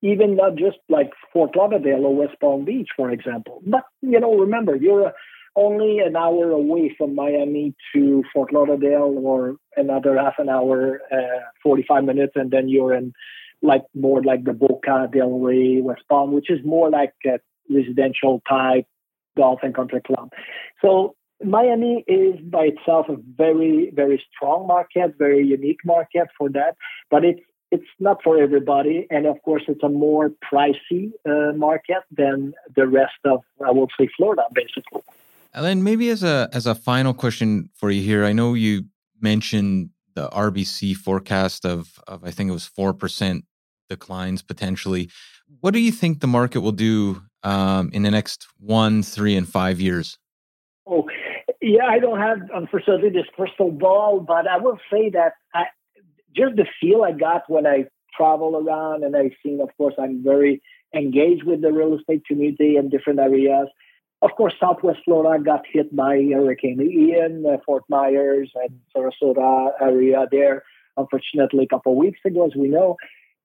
even not just like Fort Lauderdale or West Palm Beach, for example. But you know, remember, you're only an hour away from Miami to Fort Lauderdale, or another half an hour, uh, 45 minutes, and then you're in like more like the Boca Del Rey, West Palm, which is more like a residential type golf and country club. So Miami is by itself a very, very strong market, very unique market for that, but it's it's not for everybody, and of course, it's a more pricey uh, market than the rest of, I will say, Florida, basically. Alain, maybe as a as a final question for you here, I know you mentioned the RBC forecast of of I think it was four percent declines potentially. What do you think the market will do um, in the next one, three, and five years? Oh, yeah, I don't have, unfortunately, this crystal ball, but I will say that I, just the feel I got when I travel around and I've seen, of course, I'm very engaged with the real estate community in different areas. Of course, Southwest Florida got hit by Hurricane Ian, uh, Fort Myers, and Sarasota area there, unfortunately, a couple of weeks ago, as we know.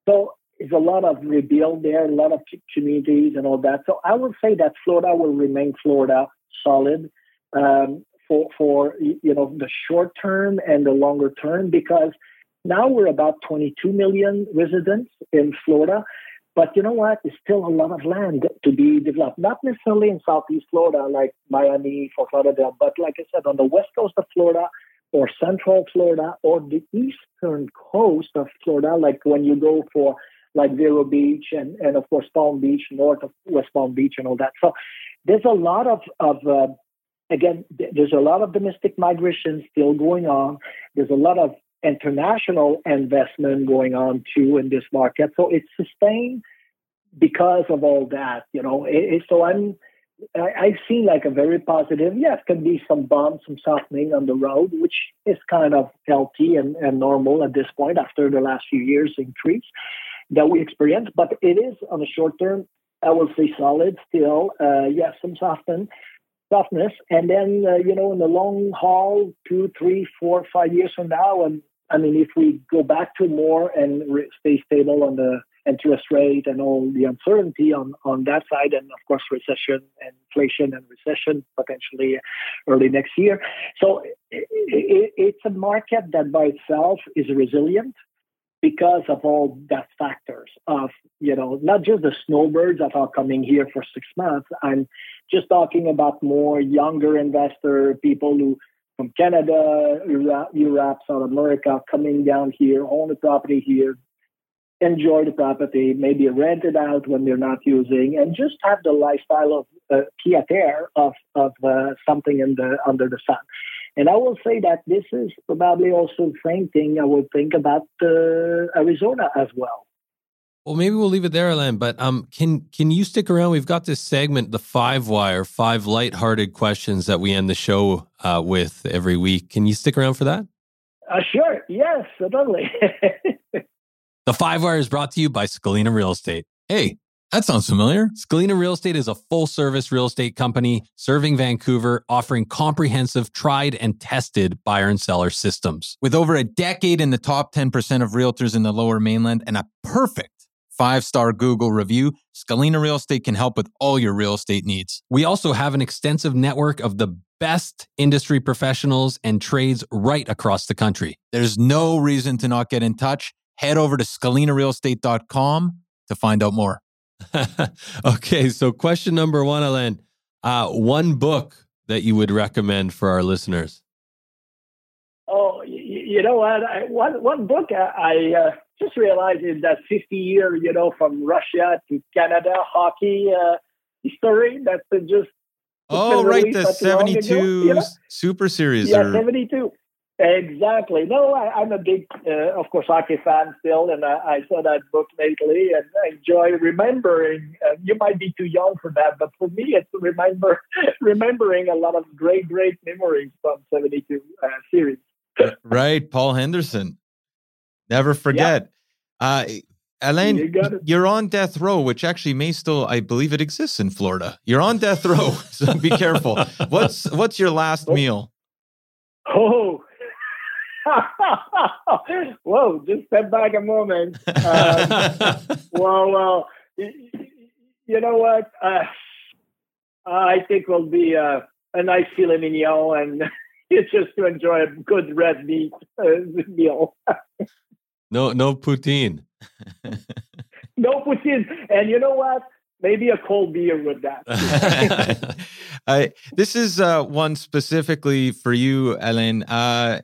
So there's a lot of rebuild there, a lot of communities and all that. So I would say that Florida will remain Florida solid. Um, for for you know the short term and the longer term because now we're about 22 million residents in Florida. But you know what? There's still a lot of land to be developed. Not necessarily in Southeast Florida, like Miami, Fort Lauderdale, but like I said, on the west coast of Florida or Central Florida or the eastern coast of Florida, like when you go for like Vero Beach and, and of course Palm Beach, north of West Palm Beach and all that. So there's a lot of, of uh, again, there's a lot of domestic migration still going on. There's a lot of international investment going on too in this market. So it's sustained because of all that, you know. It, so I'm, I, I've seen like a very positive. Yes, can be some bumps, some softening on the road, which is kind of healthy and, and normal at this point after the last few years increase that we experienced. But it is on the short term, I will say solid still. Uh, yes, some soften, softness. And then, uh, you know, in the long haul, two, three, four, five years from now, and I mean, if we go back to more and re- stay stable on the interest rate and all the uncertainty on, on that side, and of course, recession and inflation and recession potentially early next year. So it, it, it's a market that by itself is resilient because of all that factors of you know not just the snowbirds that are coming here for six months i'm just talking about more younger investor people who from Canada, Europe, South America, coming down here, own a property here, enjoy the property, maybe rent it out when they're not using, and just have the lifestyle of uh, pied of of uh, something in the under the sun. And I will say that this is probably also the same thing I would think about uh, Arizona as well. Well, maybe we'll leave it there, Alain. But um, can can you stick around? We've got this segment, the Five Wire, five lighthearted questions that we end the show uh, with every week. Can you stick around for that? Uh, sure. Yes, totally. the Five Wire is brought to you by Scalina Real Estate. Hey, that sounds familiar. Scalina Real Estate is a full service real estate company serving Vancouver, offering comprehensive, tried and tested buyer and seller systems. With over a decade in the top 10% of realtors in the lower mainland and a perfect five star Google review, Scalina Real Estate can help with all your real estate needs. We also have an extensive network of the best industry professionals and trades right across the country. There's no reason to not get in touch. Head over to scalinarealestate.com to find out more. okay, so question number one, Alain. Uh, one book that you would recommend for our listeners? Oh, you, you know what? I, one one book I, I uh, just realized is that 50 year, you know, from Russia to Canada hockey uh, history. That's just oh right, the 72 ago, you know? Summit Series. Yeah, or... 72. Exactly. No, I, am a big, uh, of course, hockey fan still, and I, I, saw that book lately and I enjoy remembering. Uh, you might be too young for that, but for me, it's remember remembering a lot of great, great memories from '72 uh, series. right, Paul Henderson. Never forget. Yeah. Uh, Alain, you are on death row, which actually may still, I believe it exists in Florida. You're on death row, so be careful. What's what's your last oh. meal? Oh, Whoa, just step back a moment. Um, well, well, you know what? Uh, I think will be a, a nice filet mignon, and it's just to enjoy a good red meat uh, meal. no, no poutine. no poutine, and you know what? Maybe a cold beer with that. I, this is uh, one specifically for you, Alain. Uh,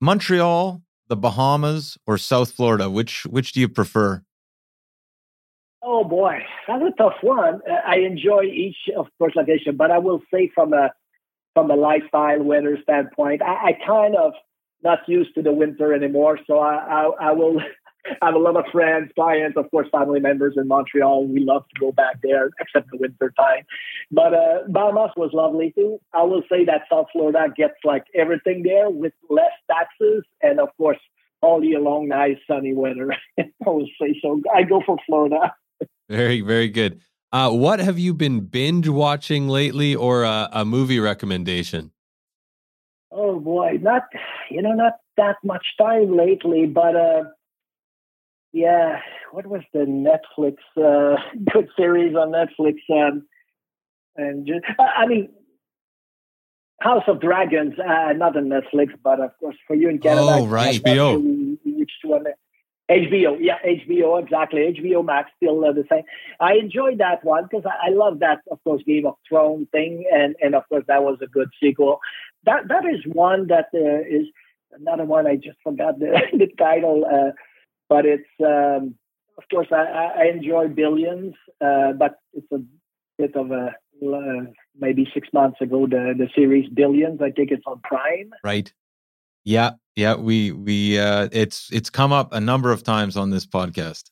Montreal, the Bahamas, or South Florida? Which which do you prefer? Oh boy, that's a tough one. Uh, I enjoy each, of course, location, but I will say from a from a lifestyle weather standpoint, I, I kind of not used to the winter anymore. So I, I, I will I have a lot of friends, clients, of course, family members in Montreal. We love to go back there, except the winter time. But uh, Bahamas was lovely too. I will say that South Florida gets like everything there with less taxes, and of course, all year long, nice sunny weather. I will say so. I go for Florida. Very, very good. Uh, what have you been binge watching lately, or a, a movie recommendation? Oh boy, not you know not that much time lately, but uh, yeah, what was the Netflix uh, good series on Netflix? Um, and just, I mean, House of Dragons, uh, not on Netflix, but of course for you in Canada, oh right, HBO. Which one? HBO, yeah, HBO, exactly. HBO Max, still uh, the same. I enjoyed that one because I, I love that, of course, Game of Thrones thing, and and of course that was a good sequel. That that is one that uh, is another one. I just forgot the the title. Uh, but it's um, of course I, I enjoy Billions, uh, but it's a bit of a uh, maybe six months ago the the series Billions. I think it's on Prime. Right. Yeah, yeah. We we uh, it's it's come up a number of times on this podcast.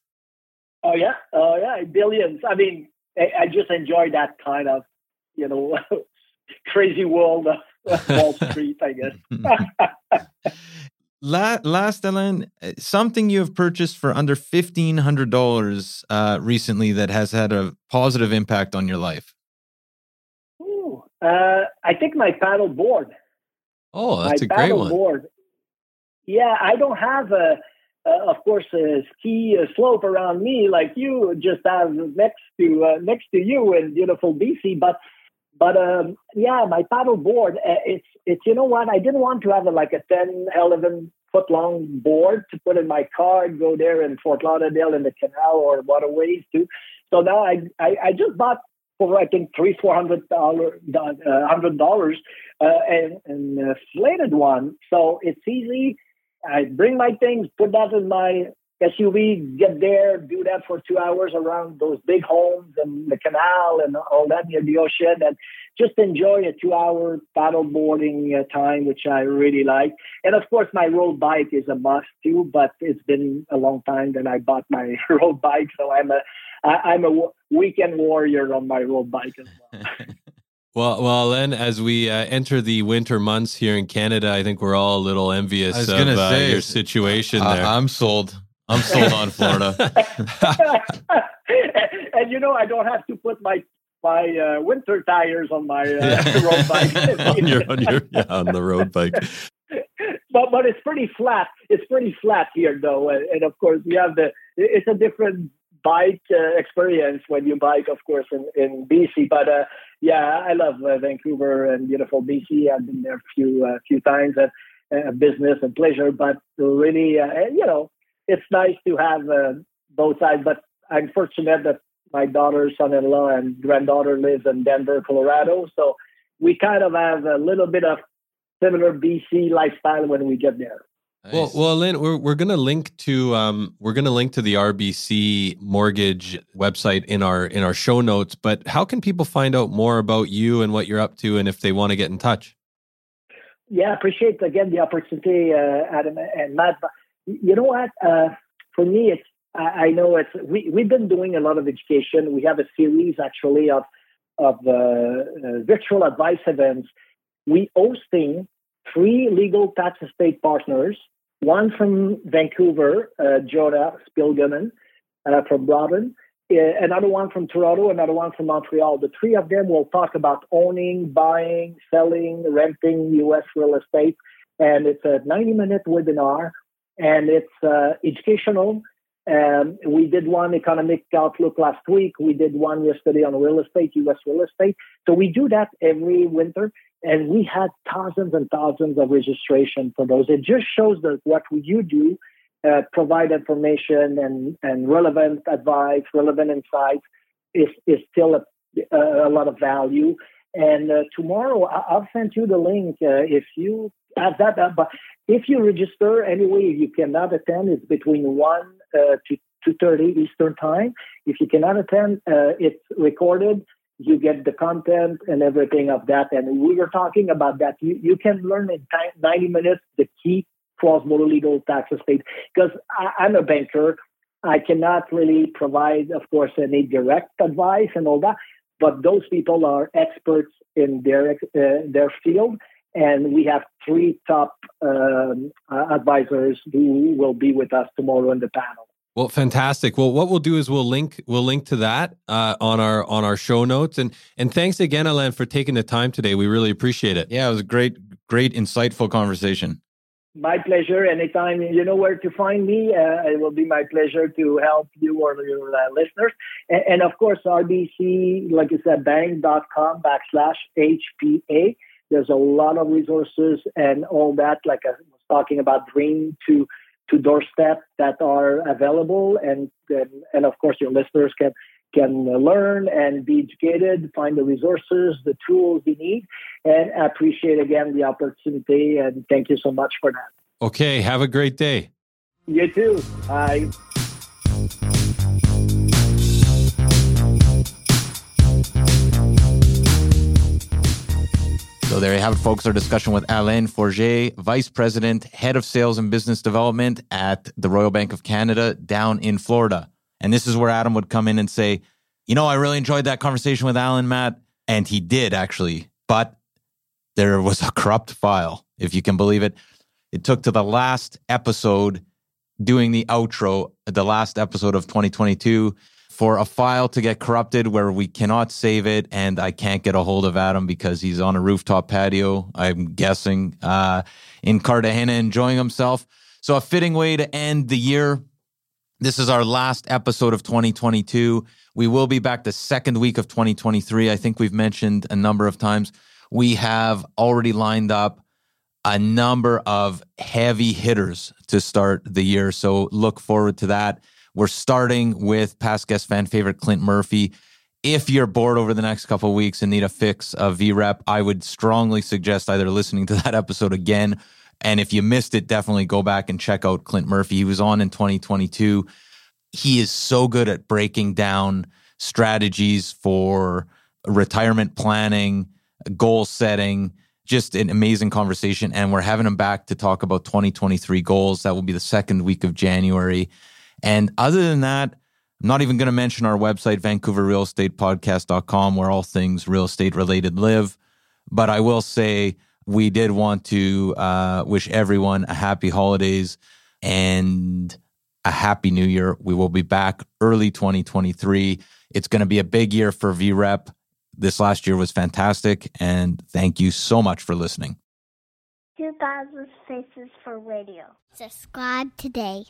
Oh yeah, oh yeah, Billions. I mean, I, I just enjoy that kind of you know crazy world of Wall Street. I guess. La- last, Alain, uh, something you have purchased for under fifteen hundred dollars uh, recently that has had a positive impact on your life. Ooh, uh, I think my paddle board. Oh, that's my a great one. Board. Yeah, I don't have a, of course, a ski a slope around me like you just have next to uh, next to you in beautiful BC, but but um, yeah, my paddle board, uh, it's it's you know what? I didn't want to have a, like a 10, 11 foot long board to put in my car and go there in Fort Lauderdale in the canal or waterways too. So now I I, I just bought for I think three four hundred dollar uh, hundred dollars uh, and an inflated one. So it's easy. I bring my things, put that in my SUV, get there, do that for two hours around those big homes and the canal and all that near the ocean, and just enjoy a two-hour paddle boarding uh, time, which I really like. And of course, my road bike is a must too. But it's been a long time that I bought my road bike, so I'm a I, I'm a weekend warrior on my road bike as well. Well, well, then as we uh, enter the winter months here in Canada, I think we're all a little envious of uh, say, your situation there. I'm sold. I'm sold on Florida. and you know, I don't have to put my my uh, winter tires on my uh, road bike. on your, on your, yeah, on the road bike. but but it's pretty flat. It's pretty flat here, though, and, and of course you have the. It's a different bike uh, experience when you bike, of course, in, in BC. But uh, yeah, I love uh, Vancouver and beautiful BC. I've been there a few uh, few times at uh, business and pleasure. But really, uh, you know, it's nice to have uh, both sides. But I'm fortunate that my daughter, son-in-law, and granddaughter lives in Denver, Colorado. So we kind of have a little bit of similar BC lifestyle when we get there. Nice. Well, well, Lynn, we're we're gonna link to um we're gonna link to the RBC mortgage website in our in our show notes. But how can people find out more about you and what you're up to, and if they want to get in touch? Yeah, appreciate again the opportunity, uh, Adam and Matt. You know what? Uh, for me, it's I, know it's we we've been doing a lot of education. We have a series actually of of uh, uh virtual advice events. We hosting three legal tax estate partners one from Vancouver, uh, Jonah Spilganen uh, from Robin, uh, another one from Toronto, another one from Montreal. The three of them will talk about owning, buying, selling, renting U.S. real estate. And it's a 90 minute webinar and it's uh, educational. Um, we did one economic outlook last week. We did one yesterday on real estate, U.S. real estate. So we do that every winter and we had thousands and thousands of registration for those. It just shows that what you do, uh, provide information and, and relevant advice, relevant insights, is, is still a, a lot of value. And uh, tomorrow I'll send you the link uh, if you that. But if you register anyway, you cannot attend. It's between one uh, to two thirty Eastern time. If you cannot attend, uh, it's recorded you get the content and everything of that. And we were talking about that. You, you can learn in time, 90 minutes the key cross-border legal tax estate because I'm a banker. I cannot really provide, of course, any direct advice and all that, but those people are experts in their uh, their field, and we have three top um, uh, advisors who will be with us tomorrow in the panel. Well, fantastic. Well, what we'll do is we'll link we'll link to that uh, on our on our show notes. And and thanks again, Alain, for taking the time today. We really appreciate it. Yeah, it was a great, great, insightful conversation. My pleasure. Anytime you know where to find me, uh, it will be my pleasure to help you or your uh, listeners. And, and, of course, RBC, like I said, bank.com backslash HPA. There's a lot of resources and all that, like I was talking about Dream to to doorstep that are available. And and of course your listeners can can learn and be educated find the resources the tools they need. And I appreciate again the opportunity and thank you so much for that. Okay have a great day. You too. Bye So there you have it, folks. Our discussion with Alain Forget, Vice President, Head of Sales and Business Development at the Royal Bank of Canada down in Florida. And this is where Adam would come in and say, You know, I really enjoyed that conversation with Alain, Matt. And he did actually. But there was a corrupt file, if you can believe it. It took to the last episode doing the outro, the last episode of 2022 for a file to get corrupted where we cannot save it and I can't get a hold of Adam because he's on a rooftop patio, I'm guessing, uh, in Cartagena enjoying himself. So, a fitting way to end the year. This is our last episode of 2022. We will be back the second week of 2023. I think we've mentioned a number of times. We have already lined up a number of heavy hitters to start the year. So, look forward to that. We're starting with past guest fan favorite Clint Murphy. If you're bored over the next couple weeks and need a fix of VREP, I would strongly suggest either listening to that episode again And if you missed it, definitely go back and check out Clint Murphy. He was on in 2022. He is so good at breaking down strategies for retirement planning, goal setting, just an amazing conversation. And we're having him back to talk about 2023 goals. That will be the second week of January. And other than that, I'm not even going to mention our website, vancouverrealestatepodcast.com, where all things real estate related live. But I will say we did want to uh, wish everyone a happy holidays and a happy new year. We will be back early 2023. It's going to be a big year for VREP. This last year was fantastic. And thank you so much for listening. New Gospel Faces for Radio. Subscribe today.